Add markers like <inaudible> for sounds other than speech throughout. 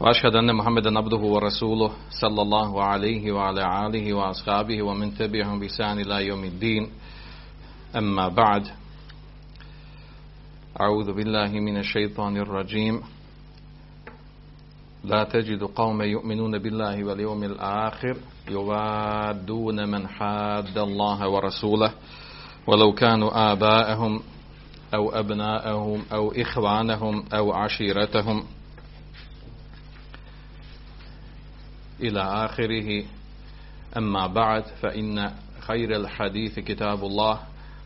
وأشهد أن محمدا عبده ورسوله صلى الله عليه وعلى آله وأصحابه ومن تبعهم بإحسان إلى يوم الدين. أما بعد أعوذ بالله من الشيطان الرجيم. لا تجد قوم يؤمنون بالله واليوم الآخر يوادون من حاد الله ورسوله. ولو كانوا آباءهم أو أبناءهم أو إخوانهم أو عشيرتهم. إلى آخره. أما بعد فإن خير الحديث كتاب الله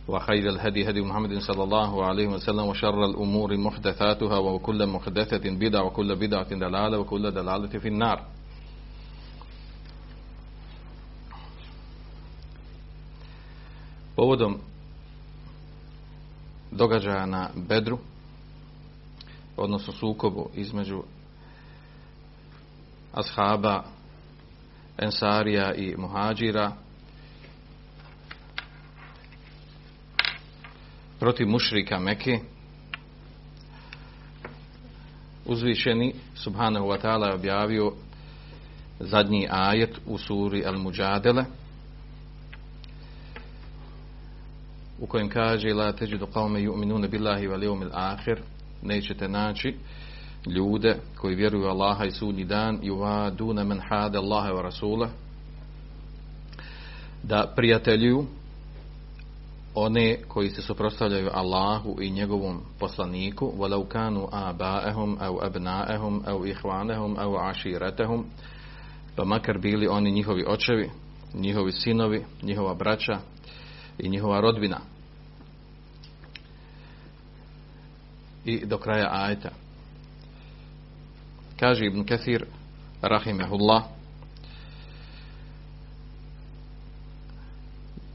وخير الهدي هدي محمد صلى الله عليه وسلم وشر الأمور محدثاتها وكل محدثة بدعة وكل بدعة دلالة وكل دلالة في النار. Povodom događaja na Bedru, odnosno sukobu između ashaba, ensarija i muhađira, protiv mušrika Meke uzvišeni subhanahu wa ta'ala je objavio zadnji ajet u suri Al-Mujadele u kojem kaže la teđidu qavme ju'minune billahi wal yawmil akhir nećete naći ljude koji vjeruju Allaha i sudnji dan i uvadune men hade Allaha wa rasula da prijateljuju one koji se suprotstavljaju Allahu i njegovom poslaniku walau kanu aba'ahum au abna'ahum au ihwanahum au aširetahum pa makar bili oni njihovi očevi njihovi sinovi njihova braća i njihova rodbina. I do kraja ajeta kaže Ibn Kathir rahimehullah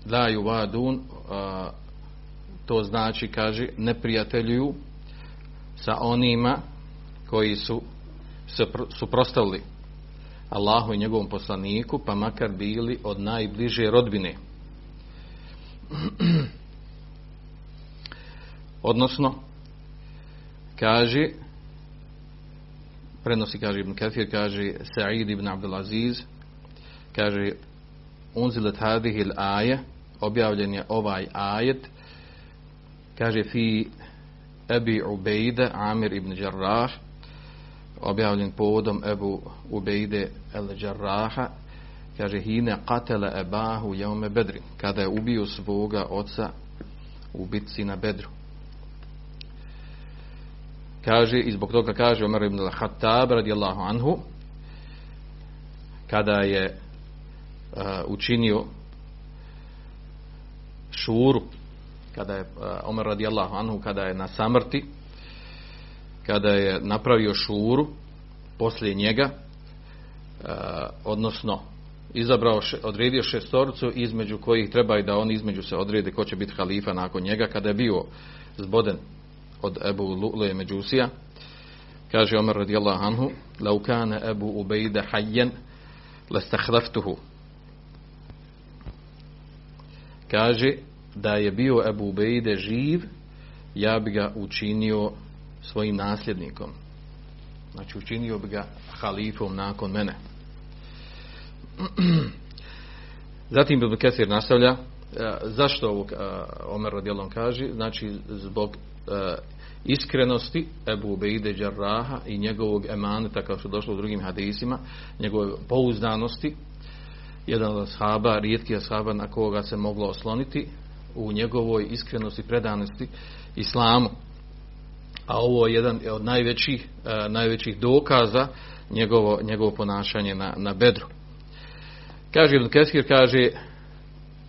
la yuvadun to znači kaže neprijateljuju sa onima koji su se suprostavili Allahu i njegovom poslaniku pa makar bili od najbliže rodbine. <clears throat> Odnosno kaže prenosi kaže Ibn Kathir kaže Sa'id ibn Abdulaziz kaže unzilet hadihi l-aje objavljen je ovaj ajet kaže fi Ebi Ubejde Amir ibn Jarrah objavljen povodom Ebu Ubejde el Jarraha kaže hine katele ebahu jaume bedri kada je ubio svoga oca u bitci na bedru kaže i zbog toga kaže Omer ibn al-Hattab radijallahu anhu kada je uh, učinio šuru kada je Omer radijallahu anhu kada je na samrti kada je napravio šuru poslije njega odnosno izabrao odredio šestorcu između kojih treba i da oni između se odrede ko će biti halifa nakon njega kada je bio zboden od Ebu Lu'le Međusija kaže Omer radijallahu anhu laukane Ebu Ubejde hajjen lestahlaftuhu kaže da je bio Ebu Ubejde živ, ja bi ga učinio svojim nasljednikom. Znači učinio bi ga halifom nakon mene. <clears throat> Zatim Ibn Kesir nastavlja, zašto ovog Omer radijalom kaže, znači zbog iskrenosti Ebu Ubejde Đarraha i njegovog emaneta kao što došlo u drugim hadisima, njegove pouzdanosti, jedan od ashaba, rijetki ashaba na koga se moglo osloniti u njegovoj iskrenosti, predanosti islamu. A ovo je jedan od najvećih, najvećih dokaza njegovo, njegovo ponašanje na, na bedru. Kaže Ibn Keskir, kaže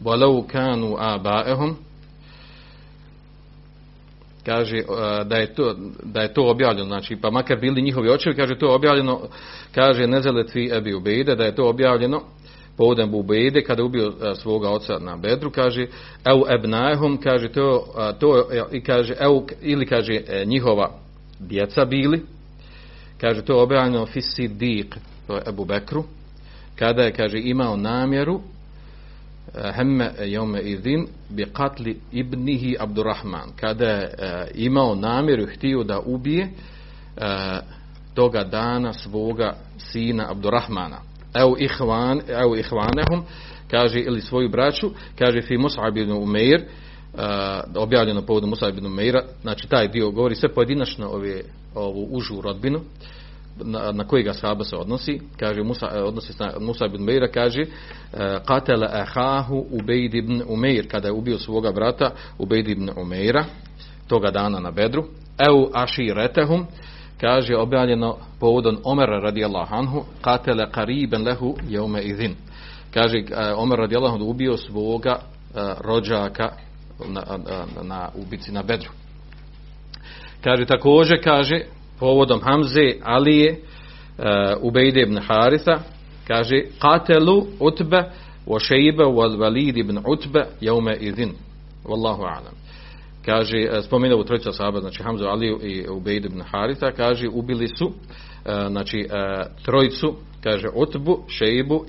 Walau kanu aba'ehum kaže da je to da je to objavljeno znači pa makar bili njihovi očevi kaže to je objavljeno kaže nezelet fi ebi ubejde da je to objavljeno povodom Bubejde kada je ubio e, svoga oca na Bedru kaže eu ebnahum kaže to, e, to i kaže eu, ili kaže e, njihova djeca bili kaže to je objavljeno Fisidik to je Ebu Bekru kada je kaže imao namjeru hemme jome idin bi katli ibnihi Abdurrahman. Kada je imao namjeru htio da ubije toga dana svoga sina Abdurrahmana. Evo ihvan, evo ihvanehum kaže ili svoju braću kaže fi Mus'ab ibn Umair uh, objavljeno povodom Mus'ab ibn Umaira. Znači taj dio govori sve pojedinačno ove, ovu užu rodbinu na, na koji ga sahaba se odnosi kaže Musa, odnosi se Musa ibn Umaira kaže qatala ahahu Ubejd ibn Umair kada je ubio svoga brata Ubejd ibn Umaira toga dana na Bedru. Eu aširetehum kaže objavljeno povodom Omera radijallahu anhu katele kariben lehu jeume idhin kaže Omer radijallahu anhu ubio svoga rođaka na, na, na ubici na Bedru. Kaže također kaže povodom Hamze Alije uh, Ubejde ibn Haritha kaže katelu utbe wa šeibe wal valid ibn utbe jeume idhin wallahu alam kaže, e, spomenuo trojica sahaba, znači Hamzu Aliju i Ubejd ibn Haritha, kaže, ubili su, e, znači, e, trojicu, kaže, Utbu, Šeibu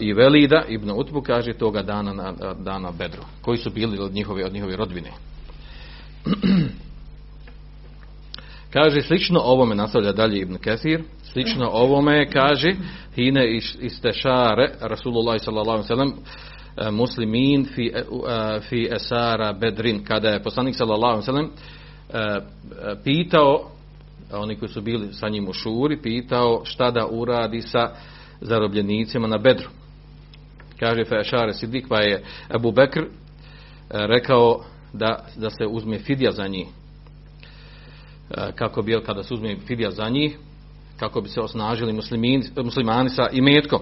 i Velida ibn Utbu, kaže, toga dana na dana Bedru, koji su bili od njihove, od njihove rodbine. <clears throat> kaže, slično ovome nastavlja dalje Ibn Kathir, slično ovome kaže, hine istešare Rasulullah sallallahu alaihi sallam, E, muslimin fi, e, e, fi esara bedrin kada je poslanik ve pitao oni koji su bili sa njim u šuri pitao šta da uradi sa zarobljenicima na bedru. Kaže fa ešare sidik pa je Abu Bekr rekao da, da se uzme fidja za njih kako bi kada se uzme fidja za njih kako bi se osnažili muslimani sa imetkom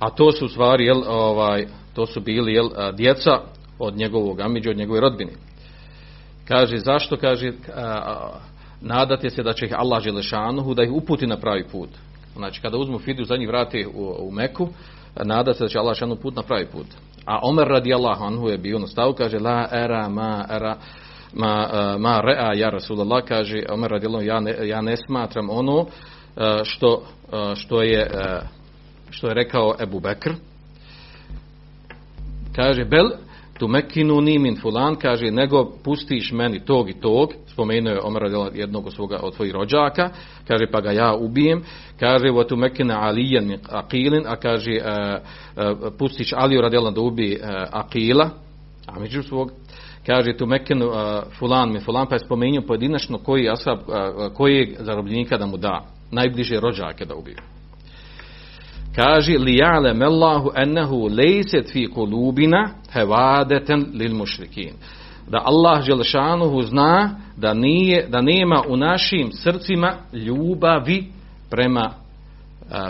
a to su stvari jel, ovaj, to su bili jel, djeca od njegovog amiđa, od njegove rodbine. Kaže, zašto? Kaže, a, nadate se da će ih Allah Želešanuhu da ih uputi na pravi put. Znači, kada uzmu fidu, za njih vrati u, u Meku, nadate se da će Allah Želešanuhu put na pravi put. A Omer radi Allah anhu je bio na stavu, kaže, la era ma era ma, ma rea ja Rasulallah, kaže, Omer radi Allah, ja ne, ja ne smatram ono što, što je što je rekao Ebu Bekr. Kaže bel tu mekinu ni min fulan kaže nego pustiš meni tog i tog spomenuo je Omer jednog od svoga od tvojih rođaka. Kaže pa ga ja ubijem kaže wa tu mekina alijan min aqilin a kaže pustiš Aliju radijallahu da ubi Aqila a među svog kaže tu mekinu uh, fulan min fulan pa je spomenuo pojedinačno koji asab koji zarobljenika da mu da najbliže rođake da ubije kaže li ja'lem Allahu ennehu lejset fi kulubina hevadeten lil mušrikin. Da Allah Želešanuhu zna da, nije, da nema u našim srcima ljubavi prema,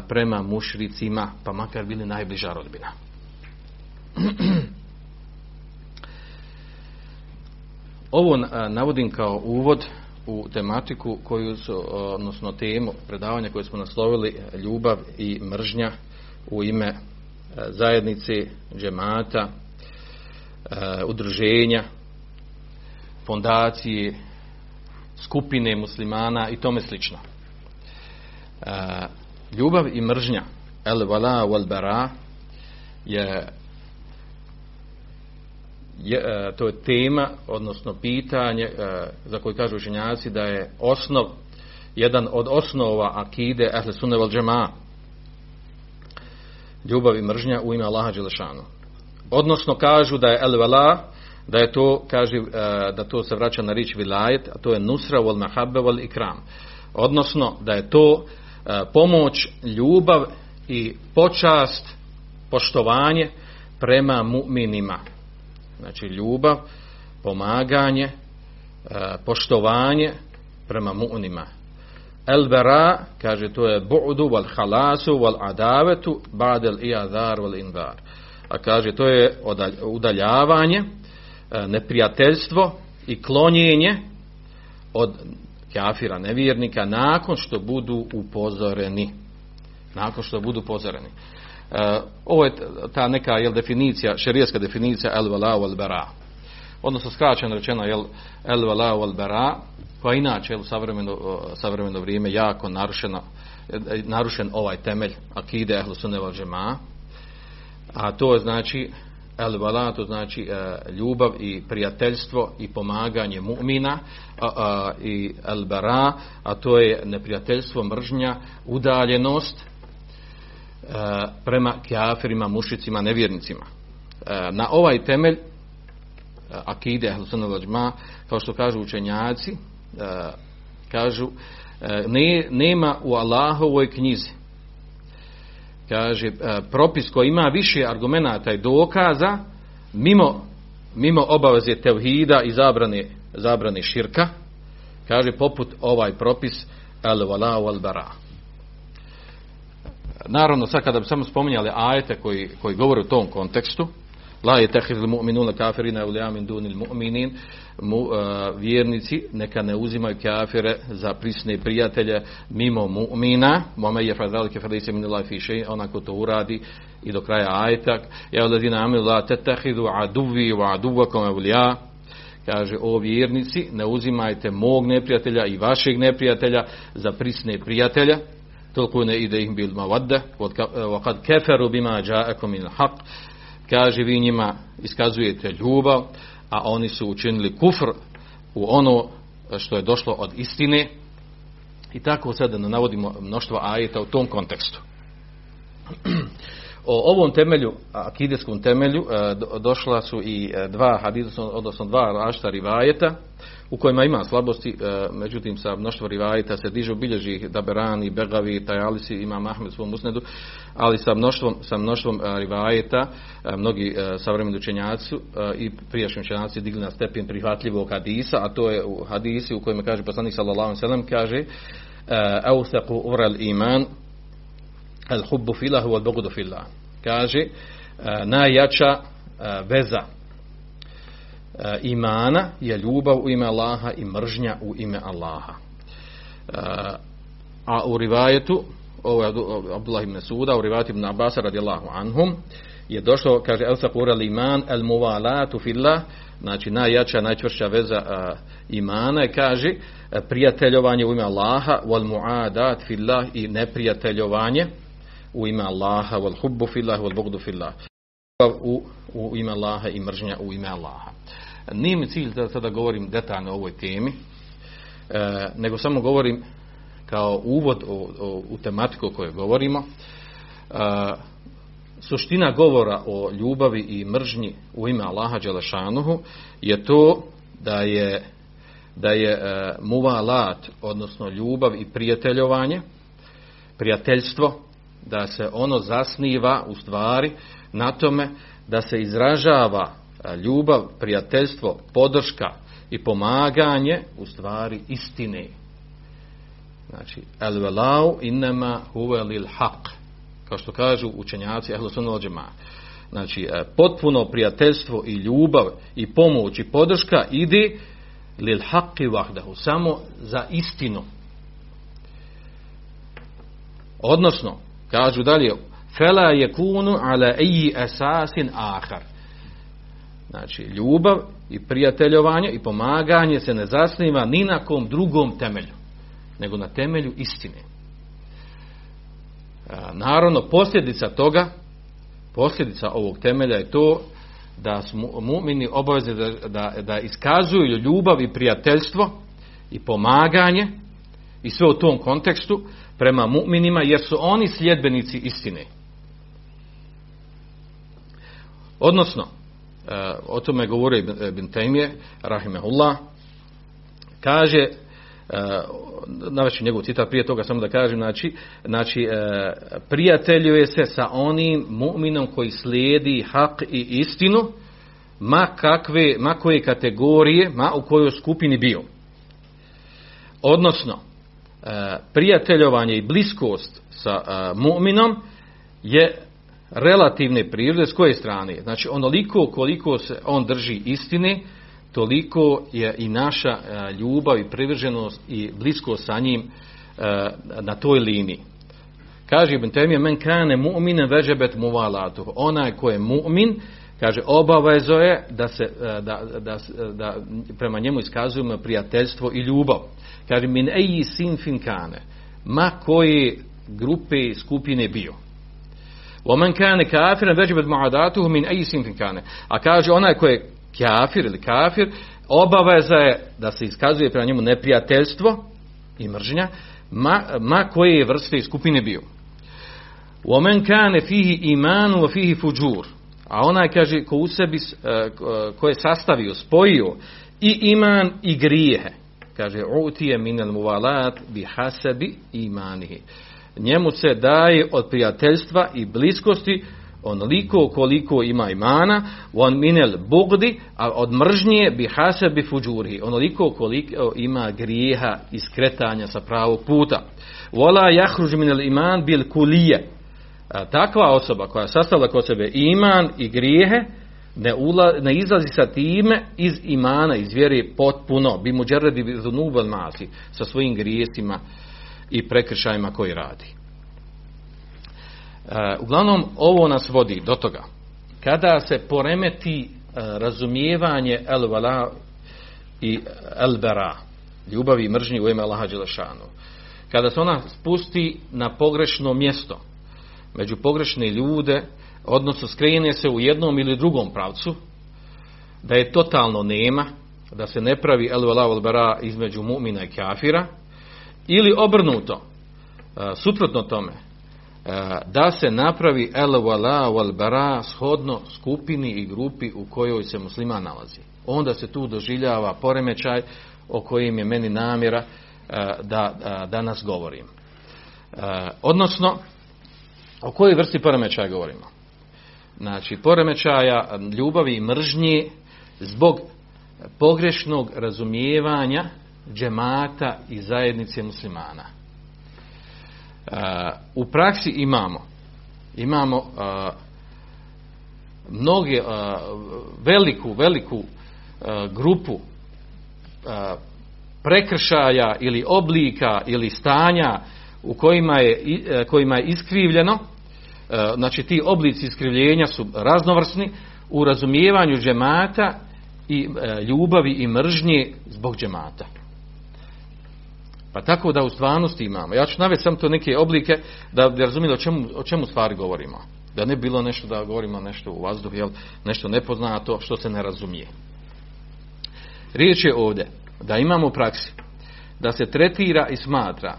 prema mušricima pa makar bili najbliža rodbina <clears throat> ovo navodim kao uvod u tematiku koju su, odnosno temu predavanja koje smo naslovili ljubav i mržnja u ime e, zajednice, džemata, e, udruženja, fondacije, skupine muslimana i tome slično. E, ljubav i mržnja, el vala wal bara, je je, e, to je tema, odnosno pitanje e, za koje kažu učenjaci da je osnov, jedan od osnova akide ahle sunne val džema ljubav i mržnja u ime Allaha Đelešanu. Odnosno kažu da je el vala, da je to, kaže, e, da to se vraća na rič vilajet, a to je nusra wal mahabbe wal ikram. Odnosno da je to pomoć, ljubav i počast, poštovanje prema mu'minima znači ljubav, pomaganje, e, poštovanje prema mu'nima. El bera, kaže, to je bu'du wal halasu wal adavetu ba'del i'adhar wal indar. A kaže, to je udaljavanje, e, neprijateljstvo i klonjenje od kafira nevjernika nakon što budu upozoreni. nakon što budu pozoreni. E, ovo je ta neka jel, definicija, šerijetska definicija el vala wal bara. Odnosno skraćeno rečeno jel el vala wal bara, koja inače u savremeno, savremeno vrijeme jako narušena, e, narušen ovaj temelj akide ehlu sunne wal džema, a to znači el vala, to znači e, ljubav i prijateljstvo i pomaganje mu'mina i el bara, a to je neprijateljstvo, mržnja, udaljenost prema kjafirima, mušicima, nevjernicima. E, na ovaj temelj e, akide kao što kažu učenjaci, kažu ne, nema u Allahovoj knjizi kaže propis koji ima više argumenata i dokaza mimo, mimo obaveze tevhida i zabrane, zabrane širka kaže poput ovaj propis al wala wal bara Naravno, sad kada bi samo spominjali ajete koji, koji govore u tom kontekstu, la je tehidil mu'minuna kafirina u min dunil mu'minin, mu, uh, vjernici neka ne uzimaju kafire za prisne prijatelje mimo mu'mina, mome je fadalike fadise min fiše, onako to uradi i do kraja ajeta, ja ladina amilu la tetehidu aduvi wa aduvakom evlija, kaže o vjernici ne uzimajte mog neprijatelja i vašeg neprijatelja za prisne prijatelja tulquna idejhim bil wa kad keferu bima ja'akum min haq kaže vi njima iskazujete ljubav a oni su učinili kufr u ono što je došlo od istine. I tako sada navodimo mnoštvo ajeta u tom kontekstu o ovom temelju, akideskom temelju, e, došla su i e, dva hadisa, odnosno dva rašta rivajeta, u kojima ima slabosti, e, međutim sa mnoštvo rivajeta se dižu bilježi Daberani, Begavi, Tajalisi, ima Mahmed svom usnedu, ali sa mnoštvom, sa mnoštvom rivajeta mnogi savremeni učenjaci i prijašnji učenjaci digli na stepen prihvatljivog hadisa, a to je u hadisi u kojima kaže poslanik sallallahu alejhi kaže Euthaku ural iman el hubbu filah wal bugdu filah. Kaže e, najjača e, veza e, imana je ljubav u ime Allaha i mržnja u ime Allaha. A u rivajetu ovo je Abdullah ibn Suda, u rivajetu ibn Abbas radijallahu anhum, je došlo, kaže, el saqura iman el muvalatu fillah, znači najjača, najčvršća veza imana je, kaže, prijateljovanje u ime Allaha, wal muadat fillah i neprijateljovanje u ime Allaha, wal hubbu fillah, wal bugdu fillah. U, u ime Allaha i mržnja u ime Allaha. Nije mi cilj da sada govorim detaljno o ovoj temi, e, nego samo govorim kao uvod o, o, u tematiku o kojoj govorimo. E, suština govora o ljubavi i mržnji u ime Allaha Đelešanuhu je to da je da je e, muvalat, odnosno ljubav i prijateljovanje, prijateljstvo, da se ono zasniva u stvari na tome da se izražava ljubav, prijateljstvo, podrška i pomaganje u stvari istine. Znači, el velau innema huve lil haq. Kao što kažu učenjaci ehlu sunna Znači, e, potpuno prijateljstvo i ljubav i pomoć i podrška ide lil haqqi vahdahu. Samo za istinu. Odnosno, Kažu dalje, fela je kunu ala eji esasin ahar. Znači, ljubav i prijateljovanje i pomaganje se ne zasniva ni na kom drugom temelju, nego na temelju istine. Naravno, posljedica toga, posljedica ovog temelja je to da su mu'mini obavezni da, da, da iskazuju ljubav i prijateljstvo i pomaganje i sve u tom kontekstu prema mu'minima jer su oni sljedbenici istine. Odnosno, e, o tome govori Ibn Taymije, rahimehullah, kaže, e, navešću njegov citat prije toga, samo da kažem, znači, znači e, prijateljuje se sa onim mu'minom koji slijedi hak i istinu, ma kakve, ma koje kategorije, ma u kojoj skupini bio. Odnosno, prijateljovanje i bliskost sa e, mu'minom je relativne prirode s koje strane? Znači onoliko koliko se on drži istine, toliko je i naša e, ljubav i privrženost i bliskost sa njim na toj liniji. Kaže Ibn Temije, men kane mu'mine veđebet muvalatu. Onaj ko je mu'min, kaže, obavezo je da se, e, da, da, da prema njemu iskazujemo prijateljstvo i ljubav. Kaže, min eji sin fin kane. Ma koji grupe i skupine bio. Omen kane kafiran veđebet muadatuhu min eji sin fin kane. A kaže, onaj ko je kafir ili kafir, obaveza je da se iskazuje prema njemu neprijateljstvo i mržnja, ma, ma koje vrste i skupine bio. Omen kane fihi imanu fihi fuđur. A onaj kaže ko u sebi, e, ko je sastavio, spojio i iman i grijehe. Kaže, utije minel muvalat bi hasebi imanihi. Njemu se daje od prijateljstva i bliskosti onoliko koliko ima imana, on minel bugdi, a od mržnje bi hasebi fuđuri, onoliko koliko ima grijeha i skretanja sa pravog puta. Vola jahruž minel iman bil kulije, takva osoba koja sastavlja kod sebe iman i grijehe, ne, ula, ne izlazi sa time iz imana, iz vjere potpuno, bi mu džeredi zunubel masi, sa svojim grijesima i prekršajima koji radi. Uglavnom, ovo nas vodi do toga. Kada se poremeti razumijevanje el vala i el bera, ljubavi i mržnji u ime Allaha Đelešanu, kada se ona spusti na pogrešno mjesto, među pogrešne ljude, odnosno skrene se u jednom ili drugom pravcu, da je totalno nema, da se ne pravi el vala bera između mu'mina i kafira, ili obrnuto, e, suprotno tome, e, da se napravi el wala wal bara shodno skupini i grupi u kojoj se muslima nalazi. Onda se tu doživljava poremećaj o kojim je meni namjera e, da danas govorim. Odnosno, o kojoj vrsti poremećaja govorimo? Znači, poremećaja ljubavi i mržnje zbog pogrešnog razumijevanja džemata i zajednice muslimana. U praksi imamo imamo mnoge veliku, veliku grupu prekršaja ili oblika ili stanja u kojima je, kojima je iskrivljeno znači ti oblici iskrivljenja su raznovrsni u razumijevanju džemata i ljubavi i mržnje zbog džemata. Pa tako da u stvarnosti imamo. Ja ću navesti samo to neke oblike da bi razumjeli o čemu, o čemu stvari govorimo. Da ne bilo nešto da govorimo nešto u vazduhu, jel, nešto nepoznato što se ne razumije. Riječ je ovdje da imamo u praksi da se tretira i smatra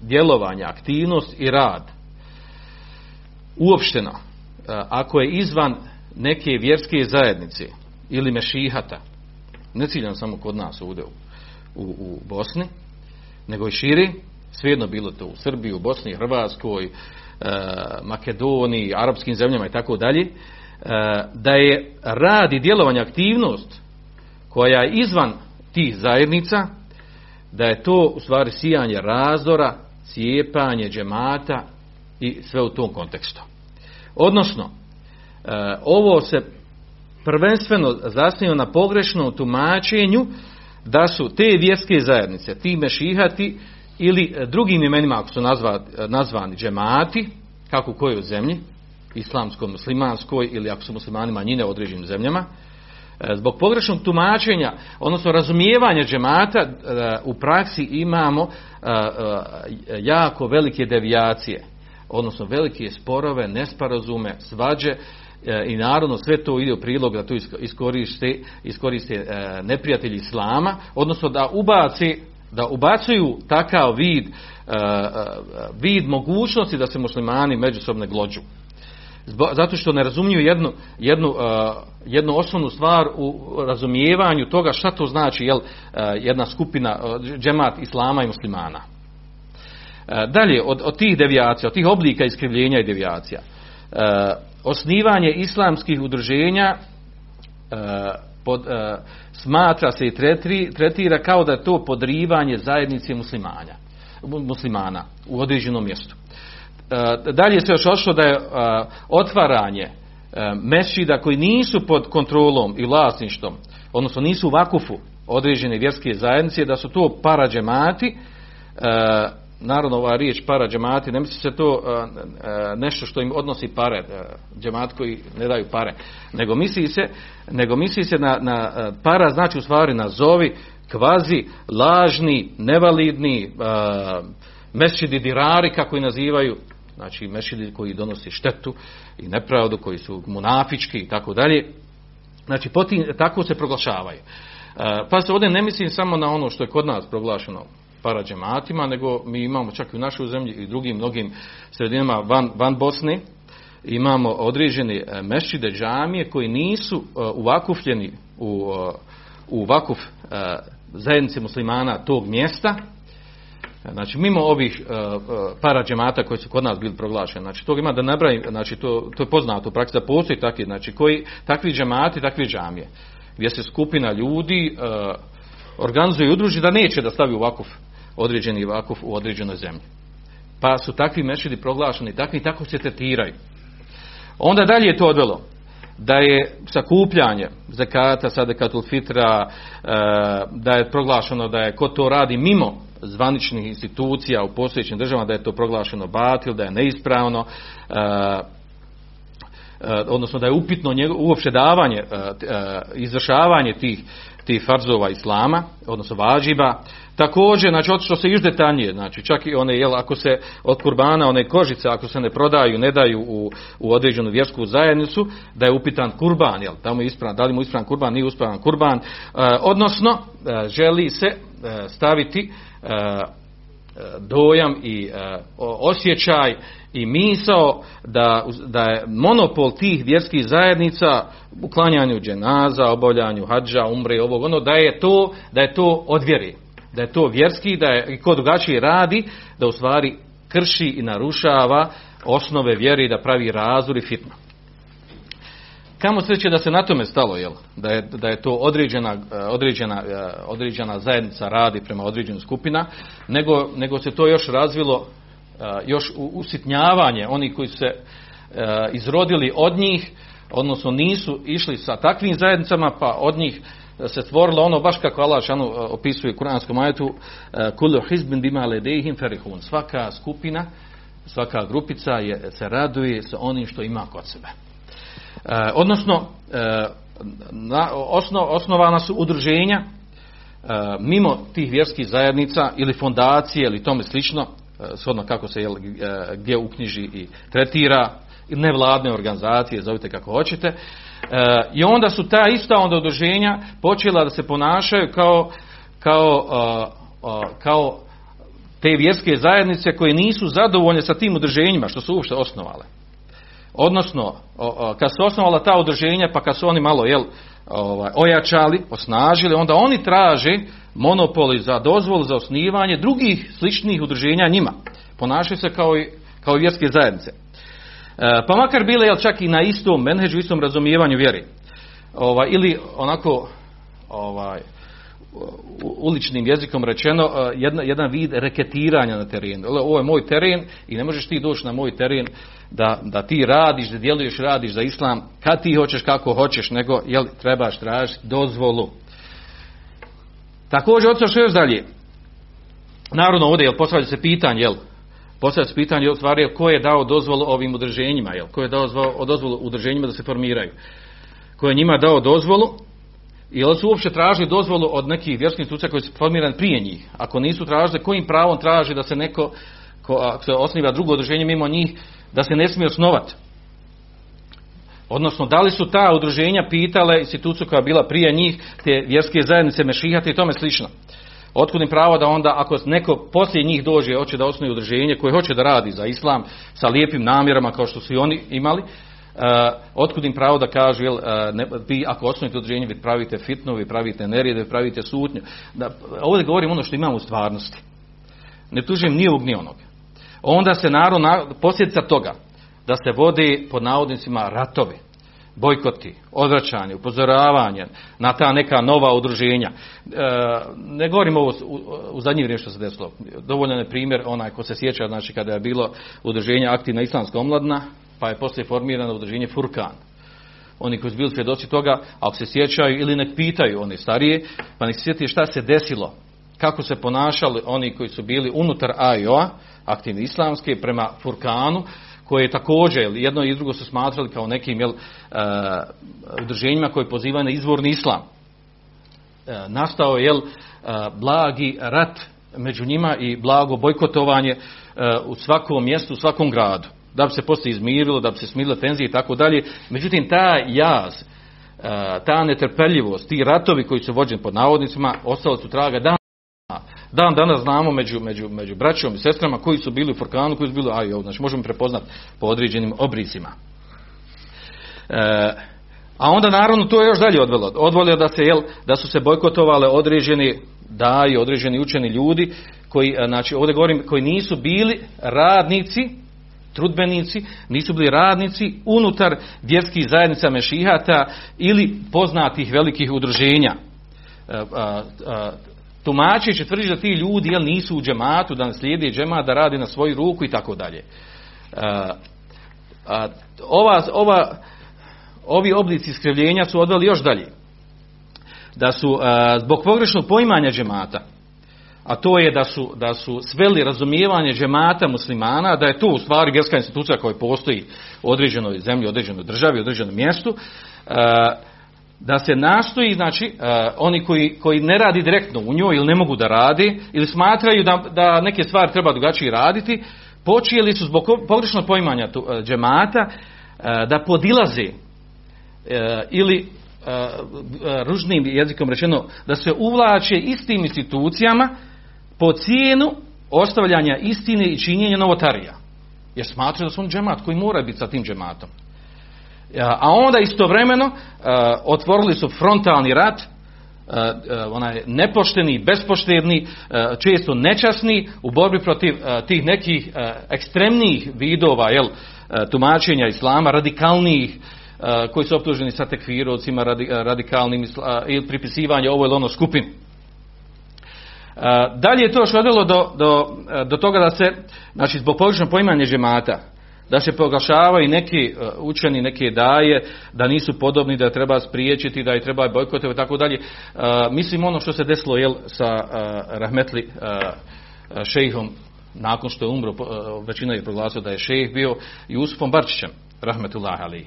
djelovanje, aktivnost i rad uopšteno ako je izvan neke vjerske zajednice ili mešihata, ne ciljam samo kod nas ovdje u, u Bosni, nego i širi, svejedno bilo to u Srbiji, u Bosni, Hrvatskoj, e, Makedoniji, arapskim zemljama i tako dalje, e, da je rad i djelovanje aktivnost koja je izvan tih zajednica, da je to u stvari sijanje razdora, cijepanje džemata i sve u tom kontekstu. Odnosno, e, ovo se prvenstveno zasnije na pogrešnom tumačenju da su te vjerske zajednice, ti mešihati ili e, drugim imenima ako su nazva, e, nazvani džemati, kako u kojoj zemlji, islamskoj, muslimanskoj ili ako su muslimani manjine u određenim zemljama, e, zbog pogrešnog tumačenja, odnosno razumijevanja džemata, u praksi imamo jako velike devijacije, odnosno velike sporove, nesporazume, svađe, E, i naravno sve to ide u prilog da tu iskoriste, iskoriste e, neprijatelji islama, odnosno da ubaci da ubacuju takav vid e, vid mogućnosti da se muslimani međusobno glođu. Zato što ne razumiju jednu, jednu, jednu osnovnu stvar u razumijevanju toga šta to znači jel, jedna skupina džemat islama i muslimana. Dalje, od, od tih devijacija, od tih oblika iskrivljenja i devijacija, osnivanje islamskih udruženja e, pod, e, smatra se i tretira kao da je to podrivanje zajednice muslimanja, muslimana u određenom mjestu. E, dalje se još ošlo da je otvaranje mešida koji nisu pod kontrolom i vlasništvom, odnosno nisu u vakufu određene vjerske zajednice, da su to parađemati, naravno ova riječ para džemati, ne misli se to nešto što im odnosi pare, džemat koji ne daju pare, nego misli se, nego misli se na, na para znači u stvari nazovi kvazi, lažni, nevalidni, mesčidi dirari kako ih nazivaju, znači mešidi koji donosi štetu i nepravdu, koji su munafički i tako dalje. Znači, potim, tako se proglašavaju. Pa se ovdje ne mislim samo na ono što je kod nas proglašeno parađematima, nego mi imamo čak i u našoj zemlji i drugim mnogim sredinama van, van Bosne, imamo određene e, mešćide džamije koji nisu e, uvakufljeni u, e, u vakuf zajednice muslimana tog mjesta, Znači, mimo ovih para džemata koji su kod nas bili proglašeni, znači, toga ima da nabrajim, znači, to, to je poznato u praksi da postoji takvi, znači, koji, takvi džemati, takvi džamije, gdje se skupina ljudi organizuje i udruži da neće da stavi u vakuf određeni vakuf u određenoj zemlji. Pa su takvi mešidi proglašeni, takvi i tako se tretiraju. Onda dalje je to odvelo da je sakupljanje zakata, sadekatul fitra, e, da je proglašeno da je ko to radi mimo zvaničnih institucija u postojećim državama, da je to proglašeno batil, da je neispravno, e, e, odnosno da je upitno uopće davanje, izvršavanje tih, tih farzova islama, odnosno važiba, Također, znači otišlo se još detaljnije, znači čak i one, jel, ako se od kurbana, one kožice, ako se ne prodaju, ne daju u, u određenu vjersku zajednicu, da je upitan kurban, jel, da, mu je ispravan, da li mu ispravan kurban, nije ispravan kurban, e, odnosno, e, želi se e, staviti dojam i osjećaj i misao da, da je monopol tih vjerskih zajednica u klanjanju dženaza, obavljanju hađa, umre, ovog, ono, da je to, da je to od da je to vjerski, da je i ko drugačije radi, da u stvari krši i narušava osnove vjeri da pravi razor i fitno. Kamo sreće da se na tome stalo, jel? Da, je, da je to određena, određena, određena zajednica radi prema određenim skupina, nego, nego se to još razvilo, još usitnjavanje onih koji su se izrodili od njih, odnosno nisu išli sa takvim zajednicama, pa od njih se stvorilo ono baš kako Allah šanu e, opisuje u kuranskom ajetu e, kullu hizbin bima ledehim ferihun. Svaka skupina, svaka grupica je, se raduje sa onim što ima kod sebe. E, odnosno, na, osno, osnovana su udruženja mimo tih vjerskih zajednica ili fondacije ili tome slično, shodno kako se jel, gdje uknjiži i tretira, nevladne organizacije, zovite kako hoćete, E, I onda su ta ista onda udruženja počela da se ponašaju kao, kao, kao te vjerske zajednice koje nisu zadovoljne sa tim udruženjima što su uopšte osnovale. Odnosno, kad su osnovala ta udruženja, pa kad su oni malo jel, ovaj, ojačali, osnažili, onda oni traže monopoli za dozvolu za osnivanje drugih sličnih udruženja njima. Ponašaju se kao i, kao i vjerske zajednice. E, pa makar bile jel, čak i na istom menheđu, istom razumijevanju vjeri. Ovaj, ili onako ovaj, uličnim jezikom rečeno e, jedna, jedan vid reketiranja na terenu. Ovo je moj teren i ne možeš ti doći na moj teren da, da ti radiš, da djeluješ, radiš za islam kad ti hoćeš, kako hoćeš, nego jel, trebaš tražiti dozvolu. Također, odsao još dalje. Naravno, ovdje jel, postavlja se pitanje, jel, Postavlja se pitanje u stvari ko je dao dozvolu ovim udruženjima, jel? Ko je dao dozvolu udruženjima da se formiraju? Ko je njima dao dozvolu? Jel su uopće tražili dozvolu od nekih vjerskih institucija koji su formirani prije njih? Ako nisu tražili, kojim pravom traži da se neko, ko, ako se osniva drugo udruženje mimo njih, da se ne smije osnovati? Odnosno, da li su ta udruženja pitale instituciju koja je bila prije njih, te vjerske zajednice mešihati i tome slično? Otkud pravo da onda ako neko poslije njih dođe hoće da osnuje udruženje koje hoće da radi za islam sa lijepim namjerama kao što su i oni imali, otkud im pravo da kažu jel, uh, ne, vi ako osnujete udruženje vi pravite fitnu, vi pravite nerijede, vi pravite sutnju. Da, ovdje govorim ono što imamo u stvarnosti. Ne tužim ni ovog ni onog. Onda se narod, posljedica toga da se vodi pod navodnicima ratovi bojkoti, odvraćanje, upozoravanje na ta neka nova udruženja. E, ne govorim ovo u, u zadnji vrijeme što se desilo. Dovoljan je primjer onaj ko se sjeća, znači kada je bilo udruženje aktivna islamska omladna, pa je poslije formirano udruženje Furkan. Oni koji su bili svjedoci toga, ako se sjećaju ili nek pitaju oni starije, pa nek se sjeti šta se desilo kako se ponašali oni koji su bili unutar AIO-a, aktivni islamske, prema Furkanu, koje je također jedno i drugo su smatrali kao nekim jel, uh, udruženjima koje pozivaju na izvorni islam. Uh, nastao je jel, uh, blagi rat među njima i blago bojkotovanje u svakom mjestu, u svakom gradu. Da bi se poslije izmirilo, da bi se smirile tenzije i tako dalje. Međutim, ta jaz, ta netrpeljivost, ti ratovi koji su vođeni pod navodnicima, ostali su traga dan Dan danas znamo među, među, među braćom i sestrama koji su bili u Furkanu, koji su bili aj, znači možemo prepoznati po određenim obrisima. E, a onda naravno to je još dalje odvelo. Odvolio da, se, jel, da su se bojkotovale određeni da i određeni učeni ljudi koji, e, znači ovdje govorim, koji nisu bili radnici, trudbenici, nisu bili radnici unutar vjerskih zajednica mešihata ili poznatih velikih udruženja. E, a, tumačeći tvrdi da ti ljudi jel, nisu u džematu, da ne slijede džemat, da radi na svoju ruku i tako dalje. Ova, ova, ovi oblici iskrivljenja su odveli još dalje. Da su a, zbog pogrešnog poimanja džemata, a to je da su, da su sveli razumijevanje džemata muslimana, da je to u stvari vjerska institucija koja postoji u određenoj zemlji, u određenoj državi, u određenom mjestu, a, da se nastoji, znači, uh, oni koji, koji ne radi direktno u njoj ili ne mogu da radi, ili smatraju da, da neke stvari treba drugačije raditi, počeli su zbog pogrešnog poimanja uh, džemata da podilaze ili ružnim jezikom rečeno da se uvlače istim institucijama po cijenu ostavljanja istine i činjenja novotarija. Jer smatraju da su on džemat koji mora biti sa tim džematom. A onda istovremeno uh, otvorili su frontalni rat, uh, onaj nepošteni, bespoštedni, često nečasni u borbi protiv tih nekih ekstremnijih vidova jel, tumačenja islama, radikalnijih, koji su optuženi sa tekfirovcima, radi, radikalnim ili pripisivanje ovo ili ono skupin. Dalje je to što odelo do, do, do toga da se, znači zbog pogrešnog poimanja žemata, da se proglašavaju neki e, učeni, neke daje, da nisu podobni, da treba spriječiti, da je treba bojkotovati i tako dalje. E, mislim ono što se desilo jel, sa Rahmetli šejhom, nakon što je umro, većina je proglasila da je šejh bio, i Usufom Barčićem, Rahmetullah Ali.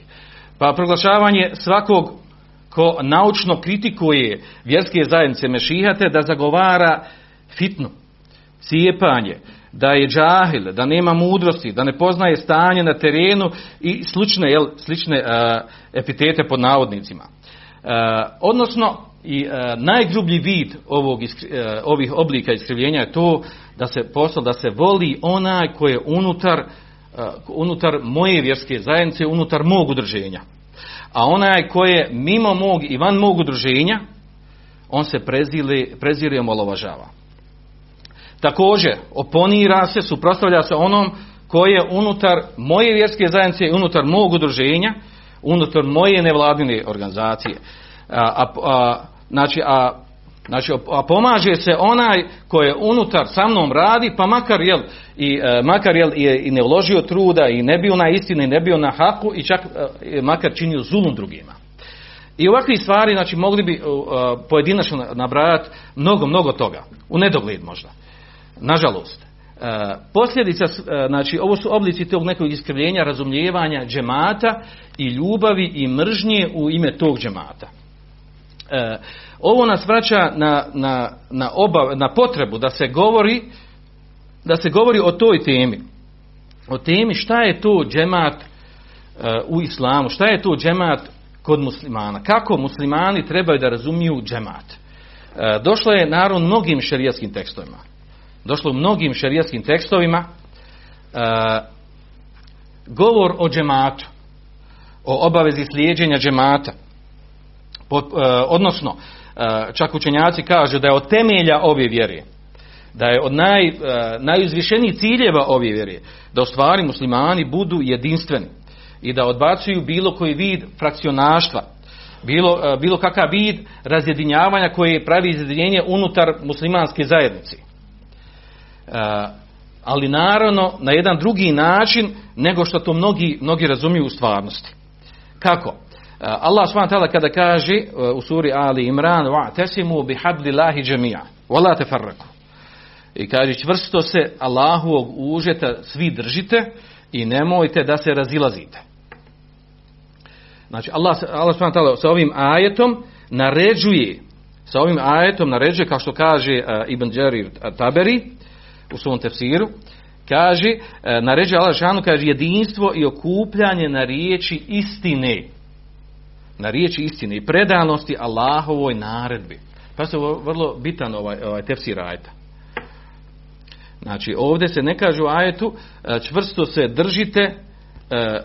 Pa proglašavanje svakog ko naučno kritikuje vjerske zajednice mešihate da zagovara fitnu, cijepanje, da je džahil, da nema mudrosti, da ne poznaje stanje na terenu i slične, jel, slične uh, epitete pod navodnicima. Odnosno, i uh, najgrublji vid ovog, ovih oblika iskrivljenja je to da se posao, da se voli onaj koji je unutar, unutar moje vjerske zajednice, unutar mog udrženja. A onaj koji je mimo mog i van mog udruženja, on se prezire, prezire i omalovažava. Također, oponira se, suprostavlja se onom koje je unutar moje vjerske zajednice i unutar mog udruženja, unutar moje nevladine organizacije. A, a, a, znači, a, znači, a pomaže se onaj koji je unutar sa mnom radi, pa makar, jel, i, e, makar jel, je i ne uložio truda i ne bio na istini, ne bio na haku i čak e, makar činio zulum drugima. I ovakve stvari, znači, mogli bi a, pojedinačno nabrajati mnogo, mnogo toga. U nedogled možda. Nažalost, e, posljedica, e, znači ovo su oblici tog nekog iskrivljenja, razumljevanja džemata i ljubavi i mržnje u ime tog džemata. E, ovo nas vraća na, na, na, obav, na potrebu da se govori da se govori o toj temi. O temi šta je to džemat u islamu, šta je to džemat kod muslimana, kako muslimani trebaju da razumiju džemat. Došlo je naravno mnogim šerijatskim tekstovima došlo u mnogim šerijskim tekstovima uh, govor o džematu, o obavezi slijedženja džemata. Odnosno, čak učenjaci kažu da je od temelja ove vjere, da je od naj, uh, najuzvišenijih ciljeva ove vjere, da u stvari muslimani budu jedinstveni i da odbacuju bilo koji vid frakcionaštva, bilo, uh, bilo kakav vid razjedinjavanja koje pravi izjedinjenje unutar muslimanske zajednice. E, ali naravno na jedan drugi način nego što to mnogi, mnogi razumiju u stvarnosti. Kako? E, Allah s.w.t. kada kaže e, u suri Ali Imran wa tesimu bi hablillahi džemija Vola te farraku. I kaže, čvrsto se Allahovog užeta svi držite i nemojte da se razilazite. Znači, Allah, Allah subhanahu sa ovim ajetom naređuje, sa ovim ajetom naređuje, kao što kaže uh, Ibn Đerir Taberi u svom tefsiru, kaže, naređuje Allah šanu, kaže, jedinstvo i okupljanje na riječi istine. Na riječi istine i predanosti Allahovoj naredbi. Pa se vrlo bitan ovaj, ovaj tefsir ajeta. Znači ovdje se ne kaže u ajetu čvrsto se držite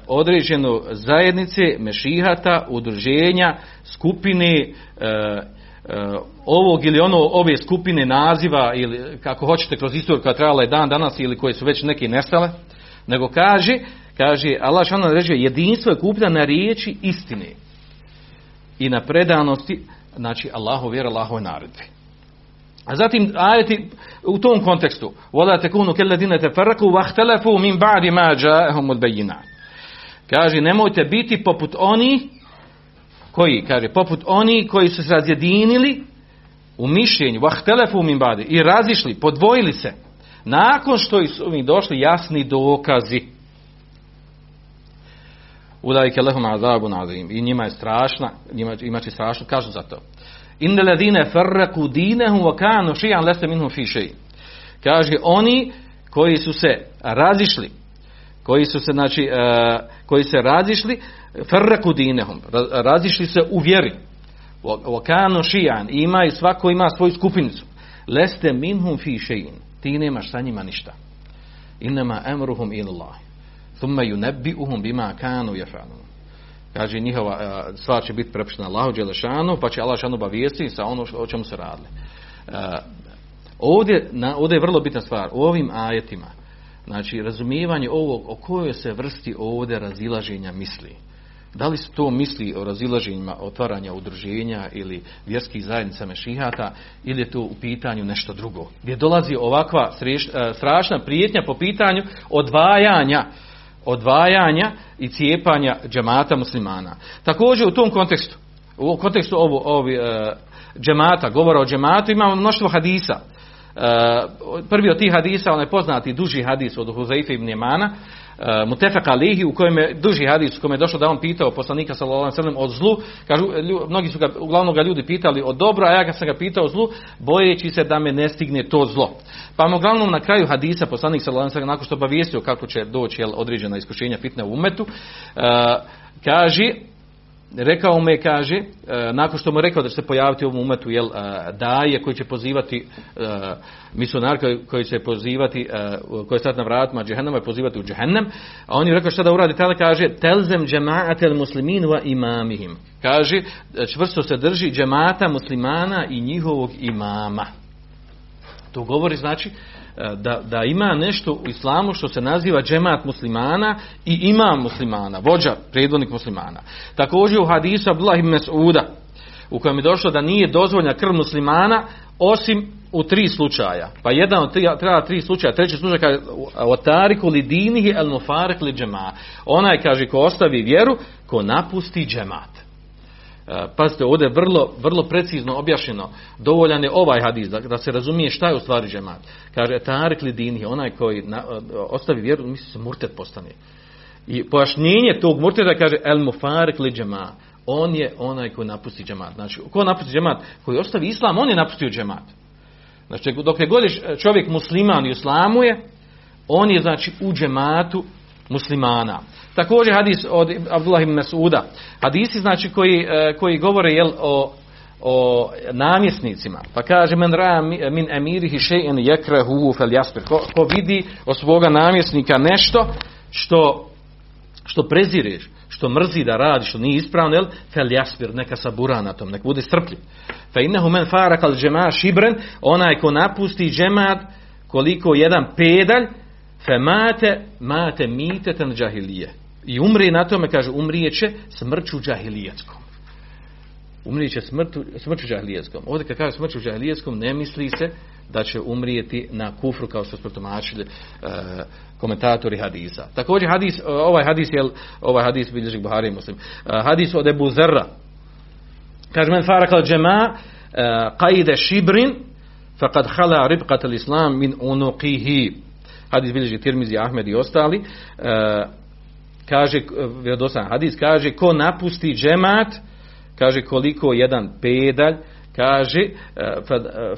određenu zajednice, mešihata, udruženja, skupine ovog ili ono ove skupine naziva ili kako hoćete kroz istoriju koja trajala je dan danas ili koje su već neki nestale, nego kaže, kaže Allah što reče jedinstvo je kuplja na riječi istine i na predanosti znači Allahu vjera, Allahove naredbe. A zatim ajeti u tom kontekstu وَلَا تَكُونُ كَلَّدِينَ تَفَرَّكُوا وَاخْتَلَفُوا مِنْ بَعْدِ مَا جَاءَهُمُ الْبَيِّنَاتِ Kaže, nemojte biti poput oni koji, kaže, poput oni koji su se razjedinili u mišljenju, وَاخْتَلَفُوا مِنْ بَعْدِ i razišli, podvojili se nakon što su im došli jasni dokazi. Ulajke lehum azabun azim. I njima je strašna, njima, ima će strašno, kažu za to. Inne ladine farraku dinehum wa kanu šijan leste minhum fi šeji. Kaže, oni koji su se razišli, koji su se, znači, uh, koji se razišli, farraku dinehum, razišli se u vjeri. Wa kanu šijan, imaju, svako ima svoju skupinicu. Leste minhum fi šejin. Ti nemaš sa njima ništa. Innama emruhum ilallah. Thumma yunabbi'uhum bima kanu yaf'alun. Kaže njihova uh, stvar će biti prepuštena Allahu dželešanu, pa će Allah dželešanu obavijestiti sa ono o čemu se radili. Uh, ovdje, na, ovdje je vrlo bitna stvar. U ovim ajetima, znači razumijevanje ovog o kojoj se vrsti ovdje razilaženja misli. Da li se to misli o razilaženjima otvaranja udruženja ili vjerskih zajednica mešihata ili je to u pitanju nešto drugo. Gdje dolazi ovakva uh, strašna prijetnja po pitanju odvajanja odvajanja i cijepanja džemata muslimana. Također u tom kontekstu, u kontekstu ovu, ovi, uh, džemata, govora o džematu, imamo mnoštvo hadisa. Uh, prvi od tih hadisa, onaj poznati duži hadis od Huzaife ibn Jemana, uh, Mutefak Alihi, u kojem je duži hadis, u kojem je došlo da on pitao poslanika sallallahu o zlu, kažu, lju, mnogi su ga, uglavnom ga ljudi pitali o dobro, a ja ga sam ga pitao o zlu, bojeći se da me ne stigne to zlo. Pa mu uglavnom na kraju hadisa poslanik sallallahu alejhi nakon što obavijestio kako će doći jel, određena iskušenja fitne u umetu, uh, kaže, rekao me kaže nakon što mu rekao da će se pojaviti u ovom umetu jel daje koji će pozivati misionar koji, koji će pozivati e, koji je na vratima džehennema i pozivati u džehennem. A on je rekao šta da uradi? Tada kaže telzem džema'atel muslimin wa imamihim. Kaže čvrsto se drži džemata muslimana i njihovog imama. To govori znači E, da, da ima nešto u islamu što se naziva džemat muslimana i imam muslimana, vođa, predvodnik muslimana. Također u hadisu Abdullah ibn Mas'uda, u kojem je došlo da nije dozvoljna krv muslimana, osim u tri slučaja. Pa jedan od tri, treba tri slučaja, treći slučaj kaže otariku li dinihi el mufarek li džema. Onaj kaže ko ostavi vjeru, ko napusti džemat. E, pazite, ovdje je vrlo, vrlo precizno objašnjeno, dovoljan je ovaj hadis, da, da se razumije šta je u stvari džemat. Kaže, tarik li dini, onaj koji na, ostavi vjeru, misli se murtet postane. I pojašnjenje tog murteta kaže, el mufarik li džemat. On je onaj koji napusti džemat. Znači, ko napusti džemat? Koji ostavi islam, on je napustio džemat. Znači, dok je godiš čovjek musliman i islamuje, on je, znači, u džematu muslimana. Također hadis od Abdullah ibn Masuda. Hadisi znači koji, e, koji govore jel, o, o namjesnicima. Pa kaže men ra min emirihi še'en jekrahu fel jaspir. Ko, ko vidi od svoga namjesnika nešto što, što prezireš, što mrzi da radi, što nije ispravno, jel, fel jaspir, neka sabura na tom, neka bude strpljiv. Fa innehu men farak al džema šibren, onaj ko napusti džemat koliko jedan pedalj, fe mate, mate mitetan džahilije. I umri na tome, kaže, umrije će smrću džahilijetskom. Umrije će smrtu, smrću džahilijetskom. Ovdje kad kaže smrću džahilijetskom, ne misli se da će umrijeti na kufru, kao što smo tomačili e, komentatori hadisa. Također, hadis, ovaj hadis, je ovaj hadis bilježi Buhari Muslim. E, hadis od Ebu Zerra. Kaže, men farakal džema, e, qajde šibrin, faqad hala ribqat al-islam min unuqihi. Hadis bilježi Tirmizi, Ahmed i ostali. E, kaže, vjerodostojan hadis, kaže, ko napusti džemat, kaže koliko jedan pedalj, kaže, e,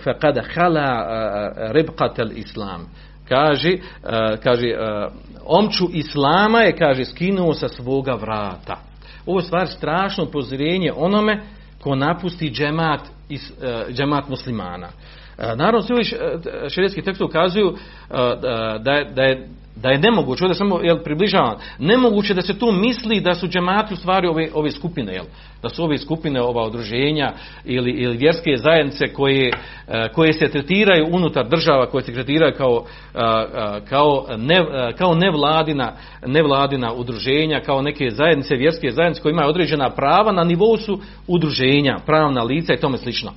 faqad hala e, ribqat al-islam. Kaže, kaže, omču islama je, kaže, skinuo sa svoga vrata. Ovo je stvar strašno upozorenje onome ko napusti džemat, džemat muslimana. Naravno, svi ovi širijetski tekstovi ukazuju da je, da je da je nemoguće, ovdje samo jel, približavam, nemoguće da se tu misli da su džemati u stvari ove, ove skupine, jel, da su ove skupine, ova udruženja ili, ili vjerske zajednice koje, koje se tretiraju unutar država, koje se tretiraju kao, kao, ne, kao nevladina, nevladina udruženja, kao neke zajednice, vjerske zajednice koje imaju određena prava, na nivou su udruženja, pravna lica i tome slično.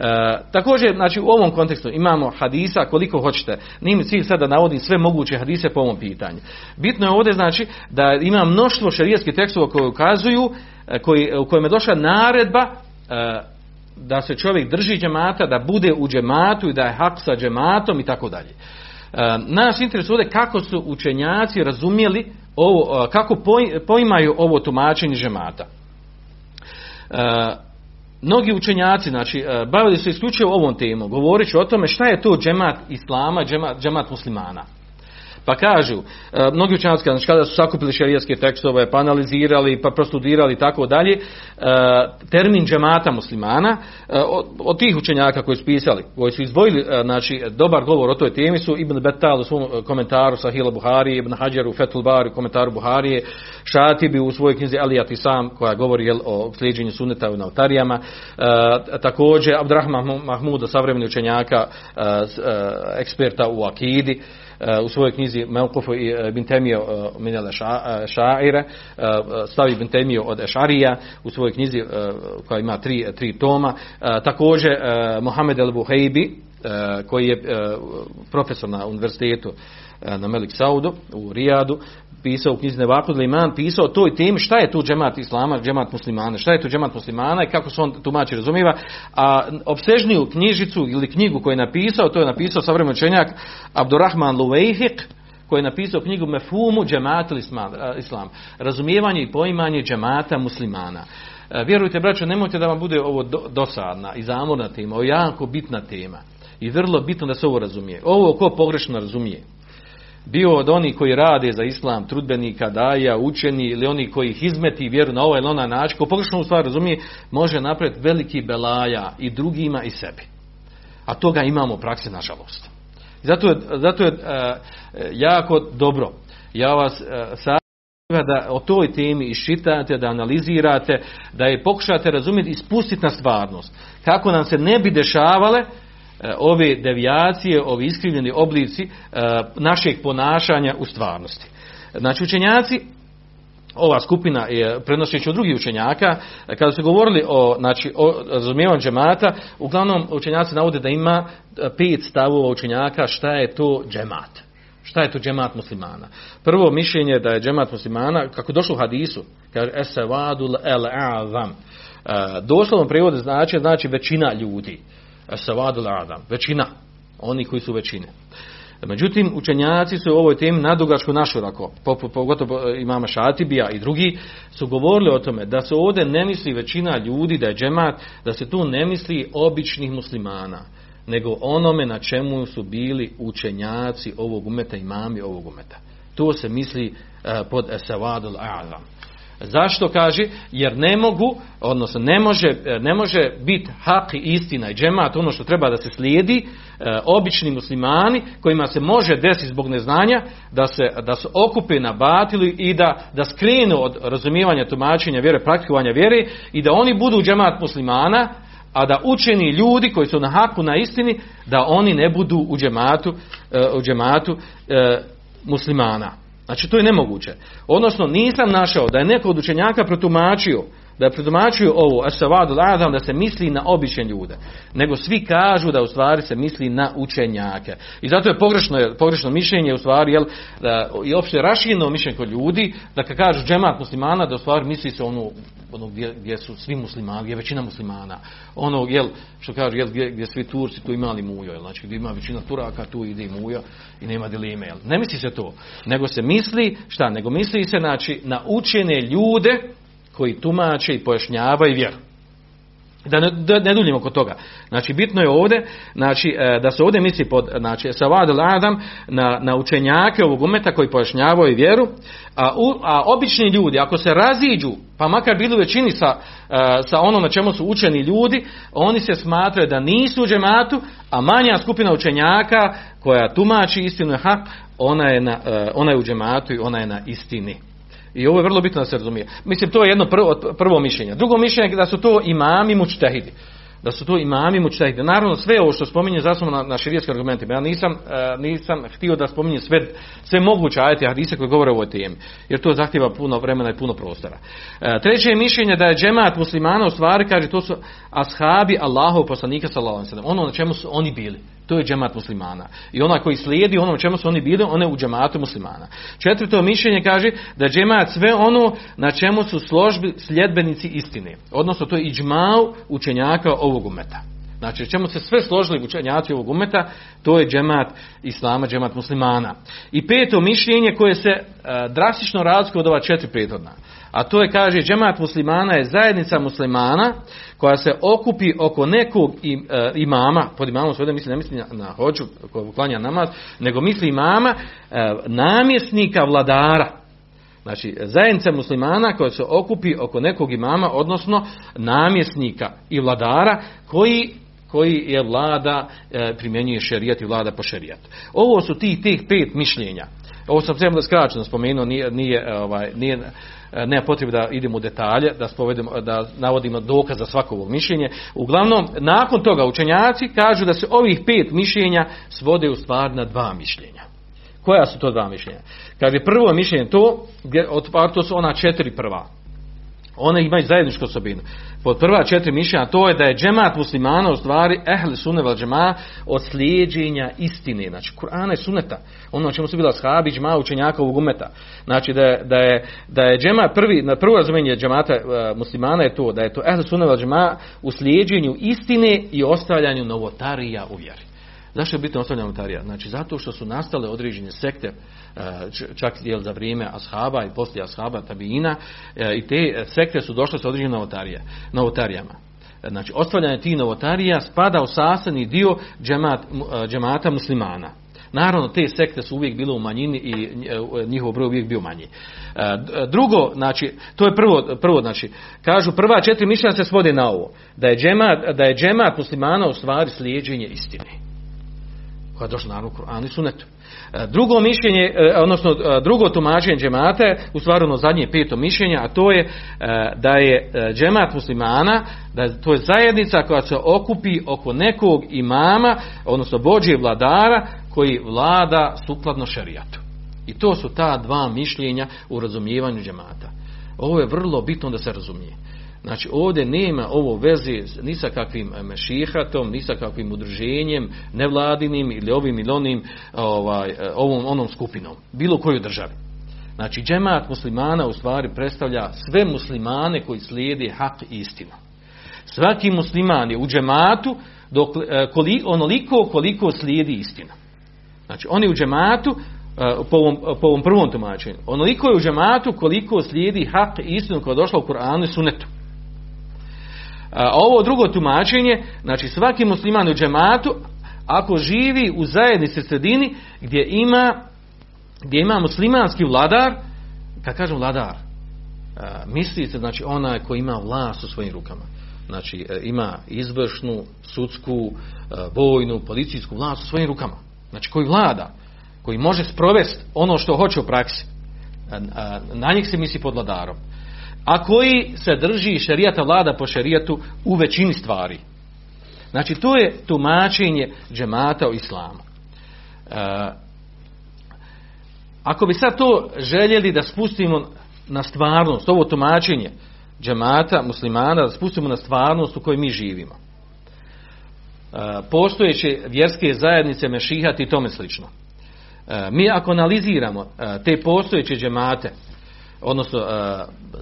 E, također, znači u ovom kontekstu imamo hadisa koliko hoćete. Nije mi cilj sad da navodim sve moguće hadise po ovom pitanju. Bitno je ovdje znači da ima mnoštvo šarijskih tekstova koji ukazuju e, koji, u kojem je došla naredba e, da se čovjek drži džemata, da bude u džematu i da je hak sa džematom i tako dalje. E, nas interesuje ovdje kako su učenjaci razumjeli ovo, kako poimaju ovo tumačenje džemata mnogi učenjaci znači, e, bavili su isključivo ovom temom, govoreći o tome šta je to džemat islama, džemat, džemat muslimana. Pa kažu, e, mnogi učenjaci znači, kada su sakupili šerijatske tekstove, pa analizirali, pa prostudirali i tako dalje, e, termin džemata muslimana, e, od, tih učenjaka koji su pisali, koji su izdvojili znači, dobar govor o toj temi su Ibn Betal u svom komentaru Sahila Buhari, Ibn Hajar u Fethul Bari, komentaru Buharije, Šatibi u svojoj knjizi Elijat i sam, koja govori jel, o slijedženju suneta u notarijama, također Abdurrahman Mahmuda, savremeni učenjaka, eksperta u Akidi, u svojoj knjizi Melkofu i e, Ibn Temio e, minele šaire, e, stavi Ibn Temio od Ešarija u svojoj knjizi koja ima tri, tri toma. Također Mohamed El Buhejbi, koji je profesor na univerzitetu na Melik Saudu u Rijadu, pisao u knjizi Nevakud Liman, pisao o toj temi šta je tu džemat islama, džemat muslimana, šta je tu džemat muslimana i kako se on tumači razumiva. A obsežniju knjižicu ili knjigu koju je napisao, to je napisao savremeni učenjak Abdurrahman Luvejhik, koji je napisao knjigu Mefumu džemat islam. Razumijevanje i poimanje džemata muslimana. Vjerujte, braćo, nemojte da vam bude ovo dosadna i zamorna tema, ovo je jako bitna tema. I vrlo bitno da se ovo razumije. Ovo ko pogrešno razumije bio od onih koji rade za islam, trudbenika, daja, učeni ili oni koji ih izmeti vjeru na ovaj ili onaj način, ko u stvari razumije, može napraviti veliki belaja i drugima i sebi. A toga imamo u praksi, nažalost. Zato je, zato je uh, jako dobro. Ja vas uh, da o toj temi iščitate, da analizirate, da je pokušate razumjeti i spustiti na stvarnost. Kako nam se ne bi dešavale E, ove devijacije, ovi iskrivljeni oblici e, našeg ponašanja u stvarnosti. Znači učenjaci, ova skupina je prenošeći od drugih učenjaka, kada su govorili o, znači, o razumijevanju džemata, uglavnom učenjaci navode da ima pet stavova učenjaka šta je to džemat. Šta je to džemat muslimana? Prvo mišljenje da je džemat muslimana, kako je došlo u hadisu, kaže esavadul el azam. E, doslovno prijevode znači, znači većina ljudi. Savadul Adam, većina, oni koji su većine. Međutim, učenjaci su u ovoj temi nadugačko naširoko, pogotovo imama Šatibija i drugi, su govorili o tome da se ovdje ne misli većina ljudi, da je džemat, da se tu ne misli običnih muslimana, nego onome na čemu su bili učenjaci ovog umeta, imami ovog umeta. To se misli pod Savadul Adam. Zašto kaže? Jer ne mogu, odnosno ne može, ne može biti hak i istina i džemat, ono što treba da se slijedi, e, obični muslimani kojima se može desiti zbog neznanja da se, da se okupe na batilu i da, da skrenu od razumijevanja tumačenja vjere, praktikovanja vjere i da oni budu džemat muslimana, a da učeni ljudi koji su na haku na istini, da oni ne budu u džematu, e, u džematu e, muslimana. Znači to je nemoguće. Odnosno nisam našao da je neko od učenjaka protumačio da predomačuju ovo esavadu adam da se misli na obične ljude, nego svi kažu da u stvari se misli na učenjake. I zato je pogrešno, pogrešno mišljenje u stvari jel, da, i opšte rašireno mišljenje kod ljudi da kad kažu džemat muslimana da u stvari misli se ono, ono gdje, gdje su svi muslimani, gdje je većina muslimana. Ono jel, što kažu jel, gdje, gdje svi Turci tu imali mujo, jel, znači gdje ima većina Turaka tu ide i mujo i nema dileme. Jel. Ne misli se to, nego se misli, šta, nego misli se znači na učene ljude koji tumače i pojašnjavaju vjeru. Da ne, da ne duljimo kod toga. Znači, bitno je ovdje, znači, e, da se ovdje misli pod, znači, Savad Adam na, na učenjake ovog umeta koji pojašnjavaju vjeru, a, u, a obični ljudi, ako se raziđu, pa makar bili u većini sa, e, sa onom na čemu su učeni ljudi, oni se smatraju da nisu u džematu, a manja skupina učenjaka koja tumači istinu hak, ona je, na, e, ona je u džematu i ona je na istini. I ovo je vrlo bitno da se razumije. Mislim, to je jedno prvo, prvo mišljenje. Drugo mišljenje je da su to imami mučtehidi. Da su to imami mučtehidi. Naravno, sve ovo što spominje zasnovno na, na širijetskim argumentima. Ja nisam, uh, nisam htio da spominjem sve, sve moguće ajete hadise koje govore o ovoj temi. Jer to zahtjeva puno vremena i puno prostora. Uh, treće je mišljenje da je džemat muslimana u stvari, kaže, to su ashabi Allahov poslanika sallallahu. Ono na čemu su oni bili. To je džemat muslimana. I onaj koji slijedi ono čemu su oni bili, one u džematu muslimana. Četvrto mišljenje kaže da džemat sve ono na čemu su složbi sljedbenici istine. Odnosno to je iđmao učenjaka ovog umeta. Znači, čemu se sve složili učenjaci ovog umeta, to je džemat islama, džemat muslimana. I peto mišljenje koje se e, drastično razlikuje od ova četiri prethodna. A to je, kaže, džemat muslimana je zajednica muslimana koja se okupi oko nekog e, imama, pod imamom svojde misli, ne misli na, hođu koja uklanja namaz, nego misli imama, e, namjesnika vladara. Znači, zajednica muslimana koja se okupi oko nekog imama, odnosno namjesnika i vladara koji koji je vlada, e, primjenjuje šerijat i vlada po šerijatu. Ovo su tih, tih pet mišljenja. Ovo sam sve skraćeno spomenuo, nije, nije, ovaj, nije nema potrebe da idemo u detalje, da, spovedemo, da navodimo dokaz za svako ovog mišljenje. Uglavnom, nakon toga učenjaci kažu da se ovih pet mišljenja svode u stvar na dva mišljenja. Koja su to dva mišljenja? Kaže, prvo mišljenje to, gdje, to su ona četiri prva. One imaju zajedničku osobinu. Pod prva četiri mišljenja to je da je džemat muslimana u stvari ehli sunne vel džema od slijedženja istine. Znači, Kur'ana je suneta. Ono čemu su bila shabi, džema, učenjaka ovog umeta. Znači, da je, da je, da je džemat prvi, na prvo razumijenje džemata uh, muslimana je to, da je to ehli sunne vel džema u slijedženju istine i ostavljanju novotarija u vjeri. Zašto je bitno ostavljanje novotarija? Znači, zato što su nastale određene sekte čak jel, za vrijeme ashaba i poslije ashaba tabina i te sekte su došle sa određenim novotarija, novotarijama. Znači, ostavljanje tih novotarija spada u sastavni dio džemat, džemata muslimana. Naravno, te sekte su uvijek bile u manjini i njihov broj uvijek bio manji. Drugo, znači, to je prvo, prvo znači, kažu prva četiri mišljenja se svode na ovo, da je džemat, da je džemat muslimana u stvari slijedženje istine. Koja je došla naravno u Kur'anu i sunetu. Drugo mišljenje, odnosno drugo tumačenje džemata je u stvari ono zadnje peto mišljenje, a to je da je džemat muslimana, da to je zajednica koja se okupi oko nekog imama, odnosno bođe vladara koji vlada sukladno šerijatu. I to su ta dva mišljenja u razumijevanju džemata. Ovo je vrlo bitno da se razumije. Znači ovdje nema ovo veze ni sa kakvim mešihatom, ni sa kakvim udruženjem, nevladinim ili ovim ili onim, ovaj, ovom onom skupinom, bilo koju državi. Znači džemat muslimana u stvari predstavlja sve muslimane koji slijede hak i istinu. Svaki musliman je u džematu dok, koli, onoliko koliko slijedi istinu. Znači on je u džematu po ovom, po ovom prvom tumačenju. Onoliko je u džematu koliko slijedi hak i istinu koja je došla u Kur'anu i sunetu. A ovo drugo tumačenje, znači svaki musliman u džematu, ako živi u zajednici sredini gdje ima, gdje ima muslimanski vladar, kad kažem vladar, misli se znači onaj koji ima vlast u svojim rukama. Znači ima izvršnu, sudsku, vojnu, policijsku vlast u svojim rukama. Znači koji vlada, koji može sprovesti ono što hoće u praksi. Na njih se misli pod vladarom a koji se drži šerijata vlada po šerijatu u većini stvari. Znači, to je tumačenje džemata u islamu. E, ako bi sad to željeli da spustimo na stvarnost, ovo tumačenje džemata, muslimana, da spustimo na stvarnost u kojoj mi živimo. E, postojeće vjerske zajednice mešihati i tome slično. E, mi ako analiziramo e, te postojeće džemate, odnosno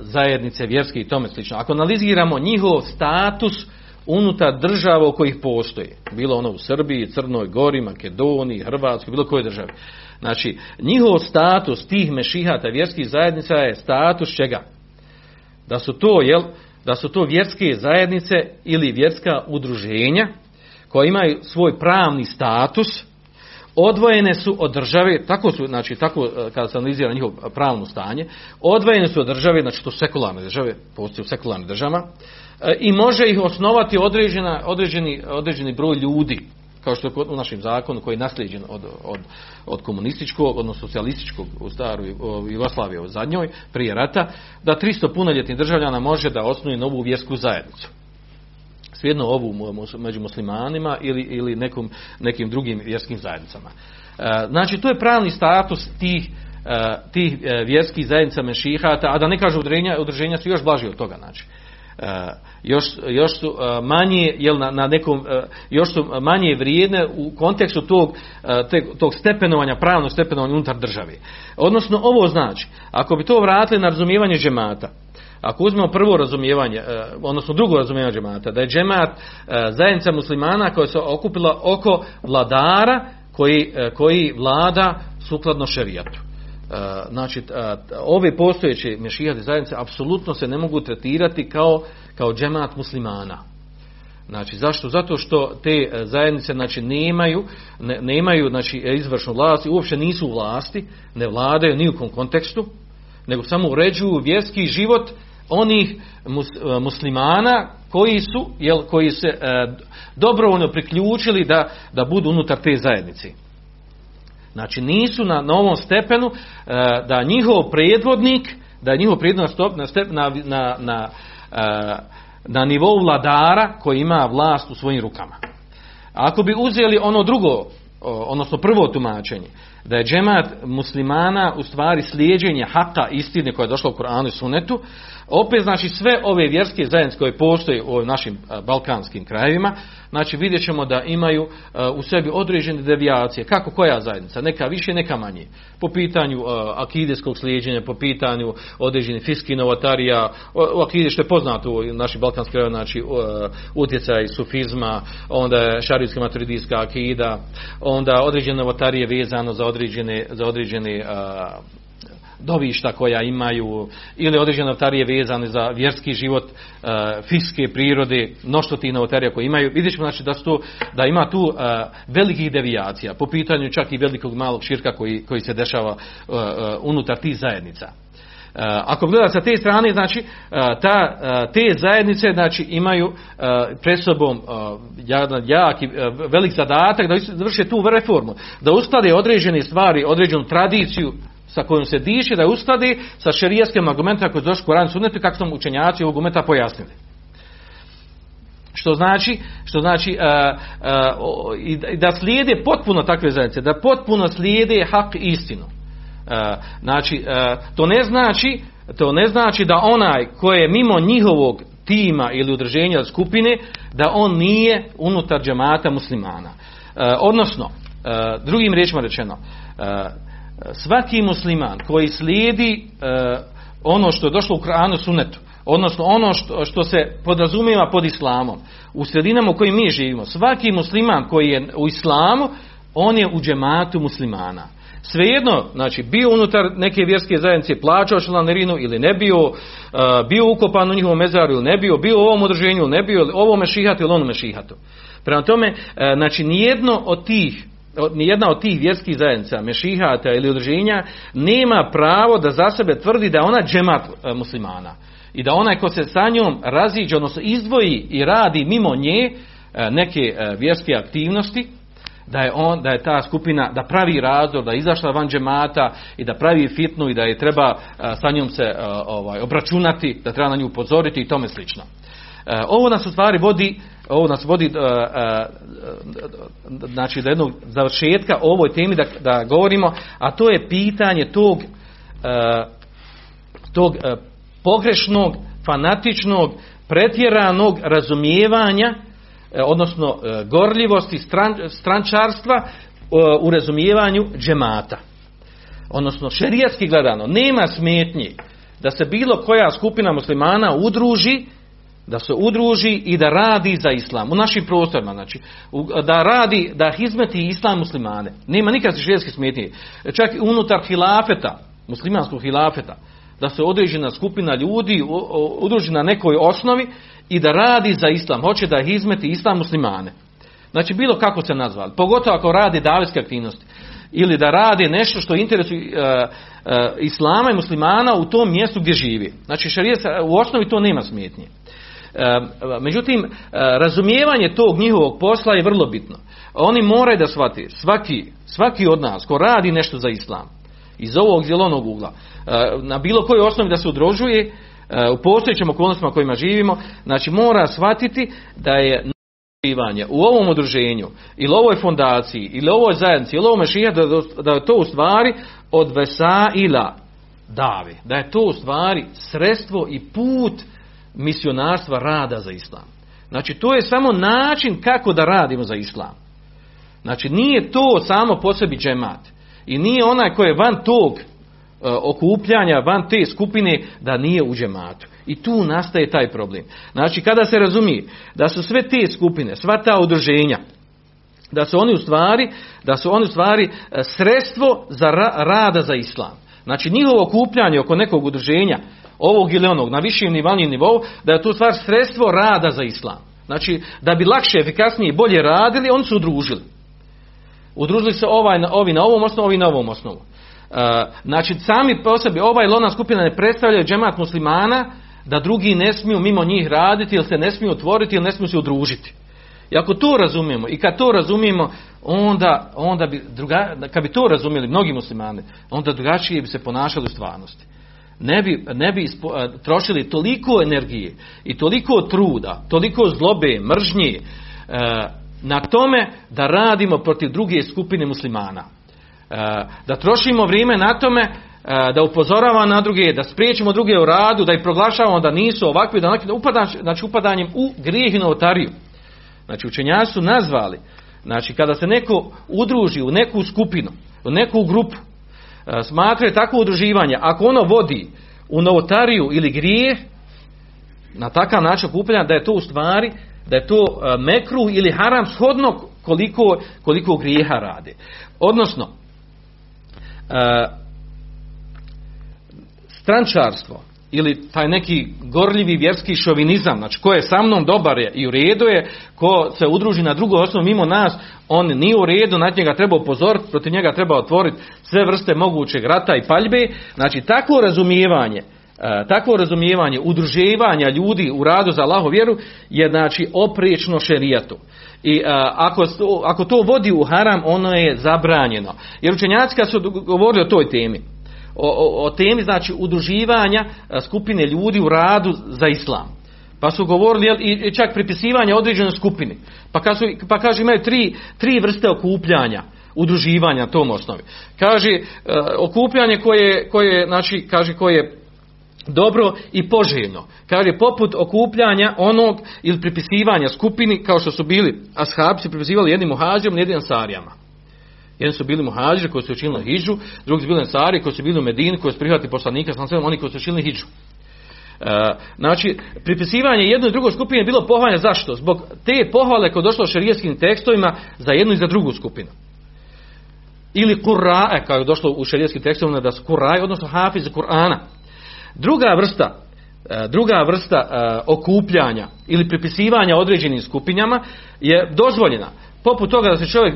zajednice vjerske i tome slično, ako analiziramo njihov status unutar država u kojih postoji, bilo ono u Srbiji, Crnoj Gori, Makedoniji, Hrvatskoj, bilo koje državi. Znači, njihov status tih mešihata vjerskih zajednica je status čega? Da su to, jel, da su to vjerske zajednice ili vjerska udruženja koja imaju svoj pravni status, odvojene su od države, tako su, znači, tako e, kada se analizira njihovo pravno stanje, odvojene su od države, znači to su sekularne države, postoje u sekularnim državama, e, i može ih osnovati određena, određeni, određeni broj ljudi, kao što je u našem zakonu koji je nasljeđen od, od, od komunističkog, odnosno socijalističkog u staru Jugoslavije u zadnjoj, prije rata, da 300 punoljetnih državljana može da osnuje novu vjersku zajednicu svejedno ovu među muslimanima ili, ili nekom, nekim drugim vjerskim zajednicama. E, znači, to je pravni status tih, e, tih e, vjerskih zajednica mešihata, a da ne kažu udruženja, udruženja su još blaži od toga. Znači. Još, još su manje jel na, na nekom još su manje vrijedne u kontekstu tog, tog stepenovanja pravnog stepenovanja unutar države. Odnosno ovo znači ako bi to vratili na razumijevanje džemata ako uzmemo prvo razumijevanje, e, odnosno drugo razumijevanje džemata, da je džemat e, zajednica muslimana koja se okupila oko vladara koji, e, koji vlada sukladno šerijatu. Znači, ove postojeće mešijate zajednice apsolutno se ne mogu tretirati kao, kao džemat muslimana. Znači, zašto? Zato što te zajednice znači, nemaju, ne, nemaju znači, izvršnu vlast i uopće nisu u vlasti, ne vladaju ni u kom kontekstu, nego samo uređuju vjerski život onih e, muslimana koji su, jel, koji se e, dobrovoljno priključili da, da budu unutar te zajednice. Znači nisu na novom stepenu e, da njihov predvodnik, da je njihov predvodnik na, na, na, na, na nivou vladara koji ima vlast u svojim rukama. Ako bi uzeli ono drugo, odnosno prvo tumačenje, da je džemat muslimana u stvari slijeđenje haka istine koja je došla u Koranu i Sunetu, opet znači sve ove vjerske zajednice koje postoje u našim balkanskim krajevima, znači vidjet ćemo da imaju u sebi određene devijacije. Kako koja zajednica? Neka više, neka manje. Po pitanju akideskog slijeđenja, po pitanju određenih fiskih novatarija, u akide što je poznato u našim balkanskim krajevima, znači utjecaj sufizma, onda šarijska maturidijska akida, onda određene novatarije vezano za određene, za određene dovišta koja imaju ili određene novotarije vezane za vjerski život uh, fiske prirode, mnoštvo tih novotarija koje imaju. Vidjet ćemo znači, da, to, da ima tu uh, velikih devijacija po pitanju čak i velikog malog širka koji, koji se dešava uh, unutar tih zajednica. Ako gleda sa te strane, znači ta, te zajednice znači imaju pred sobom jedan jak i velik zadatak da vrše tu reformu, da usklade određene stvari, određenu tradiciju sa kojom se diše da uskladi sa šerijskim argumentima koji su došli Koran sunetu kako su učenjaci ovog argumenta pojasnili. Što znači, što znači uh, uh, i da slijede potpuno takve zajednice, da potpuno slijede hak istinu. Uh, znači, to ne znači, to ne znači da onaj koji je mimo njihovog tima ili udruženja skupine, da on nije unutar džemata muslimana. Odnosno, drugim riječima rečeno, svaki musliman koji slijedi uh, ono što je došlo u Kranu sunetu, odnosno ono što, što se podrazumijeva pod islamom, u sredinama u kojim mi živimo, svaki musliman koji je u islamu, on je u džematu muslimana. Svejedno, znači, bio unutar neke vjerske zajednice, plaćao članarinu ili ne bio, uh, bio ukopan u njihovom mezaru ili ne bio, bio u ovom udruženju ili ne bio, ovo mešihatu ili ono mešihatu. Prema tome, uh, znači, nijedno od tih nijedna od tih vjerskih zajednica, mešihata ili udruženja, nema pravo da za sebe tvrdi da ona džemat e, muslimana. I da onaj ko se sa njom raziđe, odnosno izdvoji i radi mimo nje e, neke e, vjerske aktivnosti, da je on da je ta skupina da pravi razdor da je izašla van džemata i da pravi fitnu i da je treba sa njom se ovaj obračunati da treba na nju upozoriti i tome slično ovo nas u stvari vodi ovo nas vodi uh, uh, znači do jednog završetka o ovoj temi da, da govorimo, a to je pitanje tog uh, tog pogrešnog fanatičnog, pretjeranog razumijevanja, e, odnosno e, gorljivosti stran, strančarstva e, u razumijevanju džemata. Odnosno, šerijatski gledano, nema smetnji da se bilo koja skupina muslimana udruži da se udruži i da radi za islam u našim prostorima znači da radi da hizmeti islam muslimane nema nikakve šerijetske smetnje čak unutar hilafeta muslimanskog hilafeta da se određena skupina ljudi udruži na nekoj osnovi i da radi za islam hoće da hizmeti islam muslimane znači bilo kako se nazvali pogotovo ako radi davetske aktivnosti ili da radi nešto što interesuje uh, uh, islama i muslimana u tom mjestu gdje živi. Znači šarijet u osnovi to nema smetnje. Uh, međutim, razumijevanje tog njihovog posla je vrlo bitno. Oni moraju da shvati, svaki, svaki od nas ko radi nešto za islam, iz ovog zelenog ugla, na bilo kojoj osnovi da se udružuje, u postojećim okolnostima kojima živimo, znači mora shvatiti da je u ovom udruženju ili ovoj fondaciji ili ovoj zajednici ili ovome šija da, da je to u stvari od vesaila dave. Da je to u stvari sredstvo i put misionarstva rada za islam. Znači to je samo način kako da radimo za islam. Znači nije to samo po sebi džemat. I nije onaj koji je van tog E, okupljanja van te skupine da nije u džematu. I tu nastaje taj problem. Znači kada se razumije da su sve te skupine, sva ta udruženja, da su oni u stvari, da su oni u stvari e, sredstvo za ra rada za islam. Znači njihovo okupljanje oko nekog udruženja, ovog ili onog, na višim i manjim nivou, da je to stvar sredstvo rada za islam. Znači da bi lakše, efikasnije i bolje radili, oni su udružili. Udružili se ovaj, ovi na ovom osnovu, ovi na ovom osnovu. E, znači sami po sebi ova ili ona skupina ne predstavljaju džemat muslimana da drugi ne smiju mimo njih raditi ili se ne smiju otvoriti ili ne smiju se udružiti. I ako to razumijemo i kad to razumijemo onda, onda bi druga, kad bi to razumjeli mnogi muslimani onda drugačije bi se ponašali u stvarnosti. Ne bi, ne bi ispo, e, trošili toliko energije i toliko truda, toliko zlobe, mržnje e, na tome da radimo protiv druge skupine muslimana. E, da trošimo vrijeme na tome da upozoravamo na druge, da spriječimo druge u radu, da ih proglašavamo da nisu ovakvi, da, upadan, znači upadanjem u grijeh i novotariju. Znači učenjaci su nazvali, znači kada se neko udruži u neku skupinu, u neku grupu, smatraju takvo udruživanje, ako ono vodi u novotariju ili grijeh, na takav način okupljanja da je to u stvari, da je to mekru ili haram shodno koliko, koliko grijeha rade. Odnosno, E, strančarstvo ili taj neki gorljivi vjerski šovinizam, znači ko je sa mnom dobar je i u redu je, ko se udruži na drugu osnovu mimo nas, on nije u redu, na njega treba upozoriti, protiv njega treba otvoriti sve vrste mogućeg rata i paljbe. Znači takvo razumijevanje, e, takvo razumijevanje udruživanja ljudi u radu za Allahu vjeru je znači opriječno šerijatu. I a, ako, ako to vodi u haram, ono je zabranjeno. Jer učenjaci kad su govorili o toj temi, o, o, o temi znači udruživanja skupine ljudi u radu za islam. Pa su govorili jel, i čak pripisivanje određenoj skupini. Pa, kad pa kaže imaju tri, tri vrste okupljanja udruživanja tom osnovi. Kaže okupljanje koje, koje znači kaže koje dobro i poželjno. Kaže, poput okupljanja onog ili pripisivanja skupini, kao što su bili ashabci pripisivali jednim muhađirom, jednim ansarijama. Jedni su bili muhađiri koji su učinili hijđu, drugi su bili ansari koji su bili u Medini, koji su prihvatili poslanika, sam oni koji su učinili hijđu. E, znači, pripisivanje jednoj i drugoj skupini je bilo pohvalje zašto? Zbog te pohvale koje došlo u šarijetskim tekstovima za jednu i za drugu skupinu. Ili kura'e, kao je došlo u šarijetskim tekstovima da su kura'e, odnosno hafiz Kur'ana. Druga vrsta e, druga vrsta e, okupljanja ili pripisivanja određenim skupinjama je dozvoljena. Poput toga da se čovjek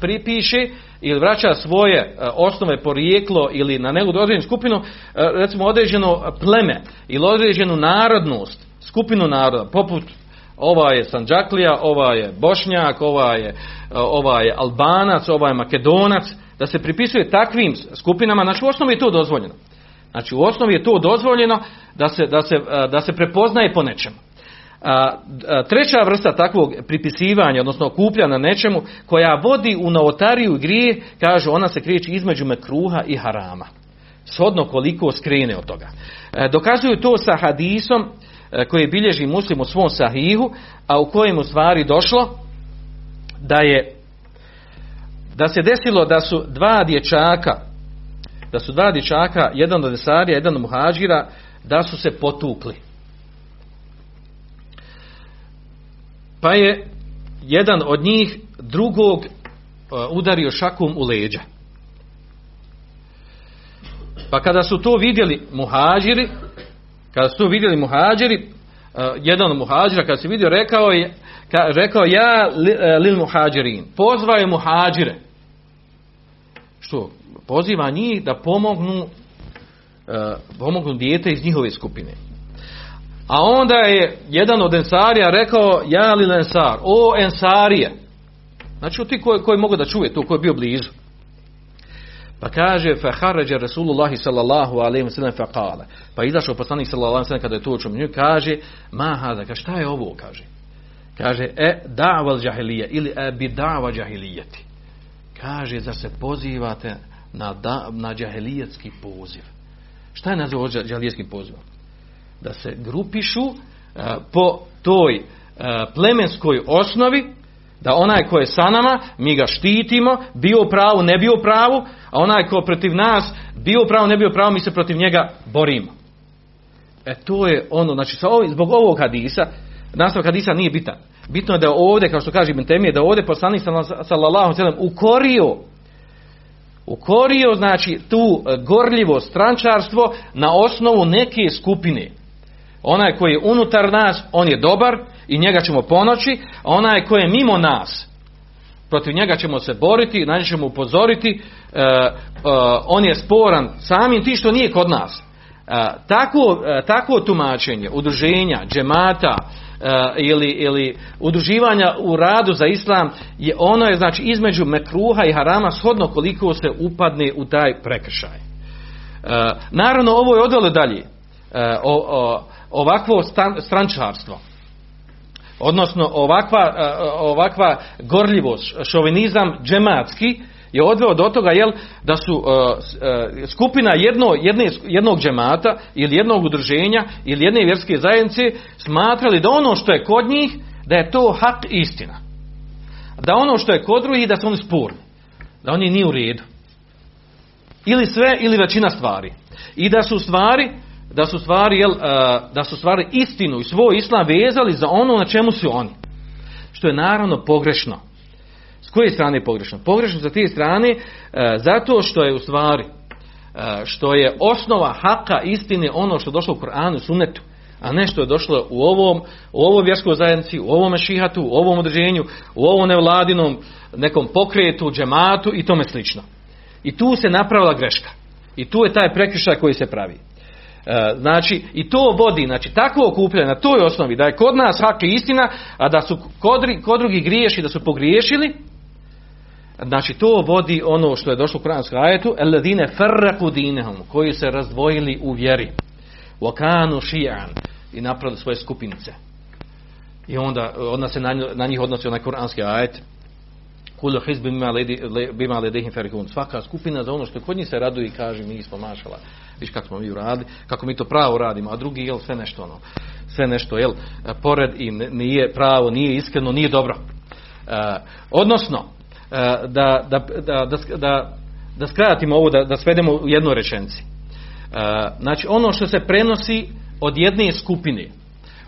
pripiše e, ili vraća svoje osnove porijeklo ili na neku određenu skupinu, recimo određeno pleme ili određenu narodnost, skupinu naroda, poput ova je Sanđaklija, ova je Bošnjak, ova je, ova je Albanac, ova je Makedonac, da se pripisuje takvim skupinama, znači u osnovi je to dozvoljeno. Znači u osnovi je to dozvoljeno da se, da se, da se prepoznaje po nečemu. A, treća vrsta takvog pripisivanja, odnosno okuplja na nečemu, koja vodi u novotariju i grije, kažu ona se kriječi između mekruha i harama. shodno koliko skrene od toga. E, dokazuju to sa hadisom e, koji bilježi muslim u svom sahihu, a u kojem u stvari došlo da je da se desilo da su dva dječaka da su dva dječaka, jedan od Esarija, jedan od Muhađira, da su se potukli. Pa je jedan od njih drugog uh, udario šakom u leđa. Pa kada su to vidjeli muhađiri, kada su to vidjeli muhađiri, uh, jedan od muhađira kada se vidio rekao je, ka, rekao ja uh, lil muhađirin, pozvao je muhađire. Što? Poziva njih da pomognu pomognu dijete iz njihove skupine. A onda je jedan od ensarija rekao, ja li ensar, o ensarije. Znači ti koji, koji mogu da čuje to, koji je bio blizu. Pa kaže, fa harađa Rasulullahi sallallahu alaihi sallam fa. Pa izašao poslanik sallallahu alaihi sallam kada je to učio nju, kaže, ma hada, kaže, šta je ovo, kaže. Kaže, e da'val džahilija ili e bi da'va džahilijeti. Kaže, da se pozivate na, da, na džahilijetski poziv. Šta je naziv džahilijetski poziv? Da se grupišu uh, po toj uh, plemenskoj osnovi, da onaj ko je sa nama, mi ga štitimo, bio u pravu, ne bio u pravu, a onaj ko protiv nas, bio u pravu, ne bio u pravu, mi se protiv njega borimo. E to je ono, znači zbog ovog hadisa, nastavak hadisa nije bitan. Bitno je da ovdje, kao što kaže Ibn Temije, da ovdje poslanik sallallahu sallam ukorio ukorio znači tu gorljivo strančarstvo na osnovu neke skupine. Onaj koji je unutar nas, on je dobar i njega ćemo ponoći, a onaj koji je mimo nas, protiv njega ćemo se boriti, na njega ćemo upozoriti, uh, uh, on je sporan samim ti što nije kod nas. Uh, tako, tako tumačenje udruženja, džemata, uh, ili, ili udruživanja u radu za islam je ono je znači između mekruha i harama shodno koliko se upadne u taj prekršaj. Uh, naravno ovo je odvelo dalje. O, o, ovakvo stan, strančarstvo odnosno ovakva, ovakva gorljivost, šovinizam džematski je odveo do toga jel, da su uh, uh, skupina jedno, jedne, jednog džemata ili jednog udruženja ili jedne vjerske zajednice smatrali da ono što je kod njih da je to hak istina. Da ono što je kod drugih da su oni sporni. Da oni nije u redu. Ili sve ili većina stvari. I da su stvari da su stvari jel, uh, da su stvari istinu i svoj islam vezali za ono na čemu su oni. Što je naravno pogrešno koje strane je pogrešno? Pogrešno sa te strane e, zato što je u stvari e, što je osnova haka istine ono što je došlo u Koranu, sunetu, a ne što je došlo u ovom, u ovom vjerskoj zajednici, u ovom šihatu, u ovom održenju, u ovom nevladinom nekom pokretu, džematu i tome slično. I tu se napravila greška. I tu je taj prekršaj koji se pravi. E, znači, i to vodi, znači, takvo okupljanje na toj osnovi, da je kod nas hak istina, a da su kod, kod drugi griješi, da su pogriješili, Znači to vodi ono što je došlo u kuranskom ajetu, alladine farraqu dinahum, koji se razdvojili u vjeri. Wa kanu shi'an i napravili svoje skupinice. I onda onda se na, na njih odnosi onaj kuranski ajet. Kullu hizbi bima ledihim farihun. Svaka skupina za ono što kod njih se raduje i kaže mi smo mašala. Viš kako smo mi uradili, kako mi to pravo radimo, a drugi jel sve nešto ono. Sve nešto jel pored i nije pravo, nije iskreno, nije dobro. Uh, odnosno, da, da, da, da, da skratimo ovo, da, svedemo u jednoj rečenci. Znači, ono što se prenosi od jedne skupine,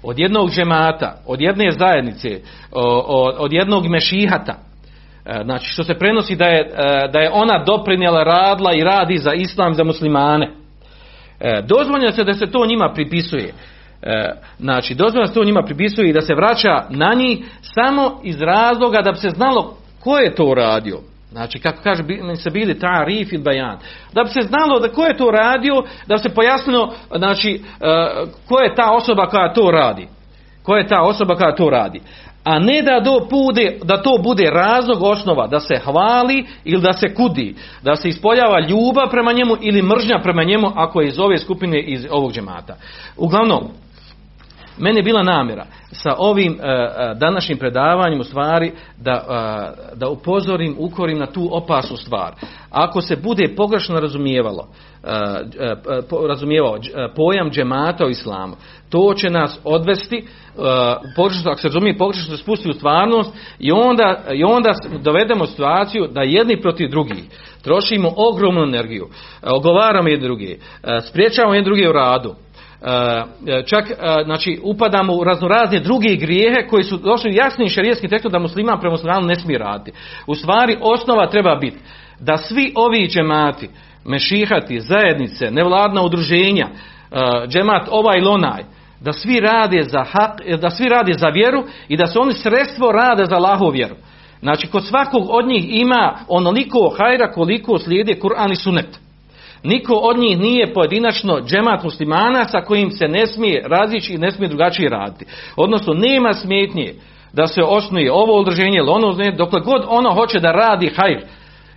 od jednog džemata, od jedne zajednice, od jednog mešihata, znači što se prenosi da je, da je ona doprinjela radla i radi za islam, za muslimane. Dozvoljeno se da se to njima pripisuje. Znači, dozvoljeno se to njima pripisuje i da se vraća na njih samo iz razloga da bi se znalo ko je to radio? Znači, kako kaže, se bili tarif i bajan. Da bi se znalo da ko je to radio, da bi se pojasnilo, znači, ko je ta osoba koja to radi. Ko je ta osoba koja to radi. A ne da, do bude, da to bude razlog osnova, da se hvali ili da se kudi. Da se ispoljava ljubav prema njemu ili mržnja prema njemu ako je iz ove skupine, iz ovog džemata. Uglavnom, Meni je bila namjera sa ovim e, e, današnjim predavanjem u stvari da, e, da upozorim, ukorim na tu opasnu stvar. Ako se bude pogrešno razumijevalo, razumijevao pojam džemata u islamu, to će nas odvesti, pogrešno, ako se razumije pogrešno, se spusti u stvarnost i onda, i onda dovedemo situaciju da jedni protiv drugih trošimo ogromnu energiju, ogovaramo jedni drugi, spriječavamo jedni drugi u radu, E, čak e, znači upadamo u raznorazne druge grijehe koji su došli jasnim šerijskim tekstom da musliman prema muslimanu ne smije raditi. U stvari osnova treba biti da svi ovi džemati, mešihati, zajednice, nevladna udruženja, e, džemat ovaj ili onaj, da svi rade za hak, da svi rade za vjeru i da se oni sredstvo rade za Allahovu vjeru. Znači kod svakog od njih ima onoliko hajra koliko slijede Kur'an i Sunet. Niko od njih nije pojedinačno džemat muslimana sa kojim se ne smije razići i ne smije drugačije raditi. Odnosno, nema smetnje da se osnuje ovo udruženje ili ono, dokle god ono hoće da radi hajr,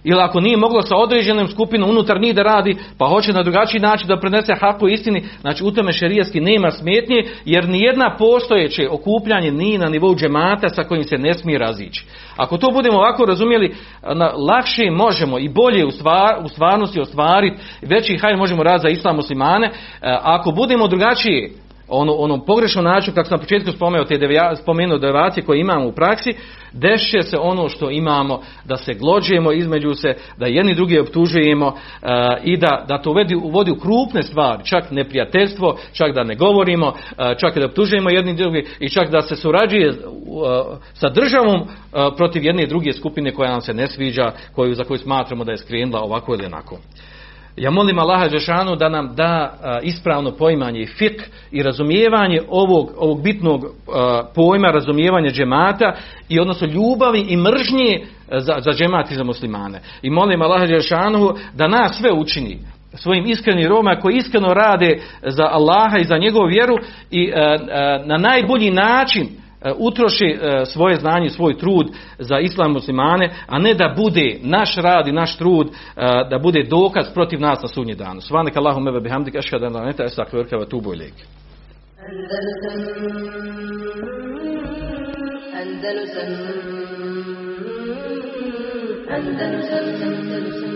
ili ako nije moglo sa određenom skupinom unutar njih da radi, pa hoće na drugačiji način da prenese haku istini, znači u tome šerijaski nema smetnje, jer nijedna postojeće okupljanje nije na nivou džemata sa kojim se ne smije razići. Ako to budemo ovako razumjeli, lakše možemo i bolje u, stvar, u stvarnosti ostvariti, veći hajr možemo raditi za islam muslimane, ako budemo drugačije ono, onom pogrešnom načinu, kako sam na početku spomenuo te devija, spomenuo devijacije koje imamo u praksi, deše se ono što imamo, da se glođujemo između se, da jedni drugi optužujemo eh, i da, da to uvodi, uvodi u krupne stvari, čak neprijateljstvo, čak da ne govorimo, uh, čak da optužujemo jedni drugi i čak da se surađuje uh, sa državom protiv jedne i druge skupine koja nam se ne sviđa, koju, za koju smatramo da je skrenula ovako ili onako. Ja molim Allaha Đešanu da nam da ispravno poimanje i fik i razumijevanje ovog, ovog bitnog pojma razumijevanja džemata i odnosno ljubavi i mržnje za, za džemat i za muslimane. I molim Allaha Đešanu da nas sve učini svojim iskrenim Roma koji iskreno rade za Allaha i za njegovu vjeru i na najbolji način utroši e, svoje znanje, svoj trud za islam muslimane, a ne da bude naš rad i naš trud, e, da bude dokaz protiv nas na sudnji dan. Svanek Allahum mebe bihamdik, ašhadu an la anta astaghfiruka wa atubu ilayk. Andalusam Andalusam Andalusam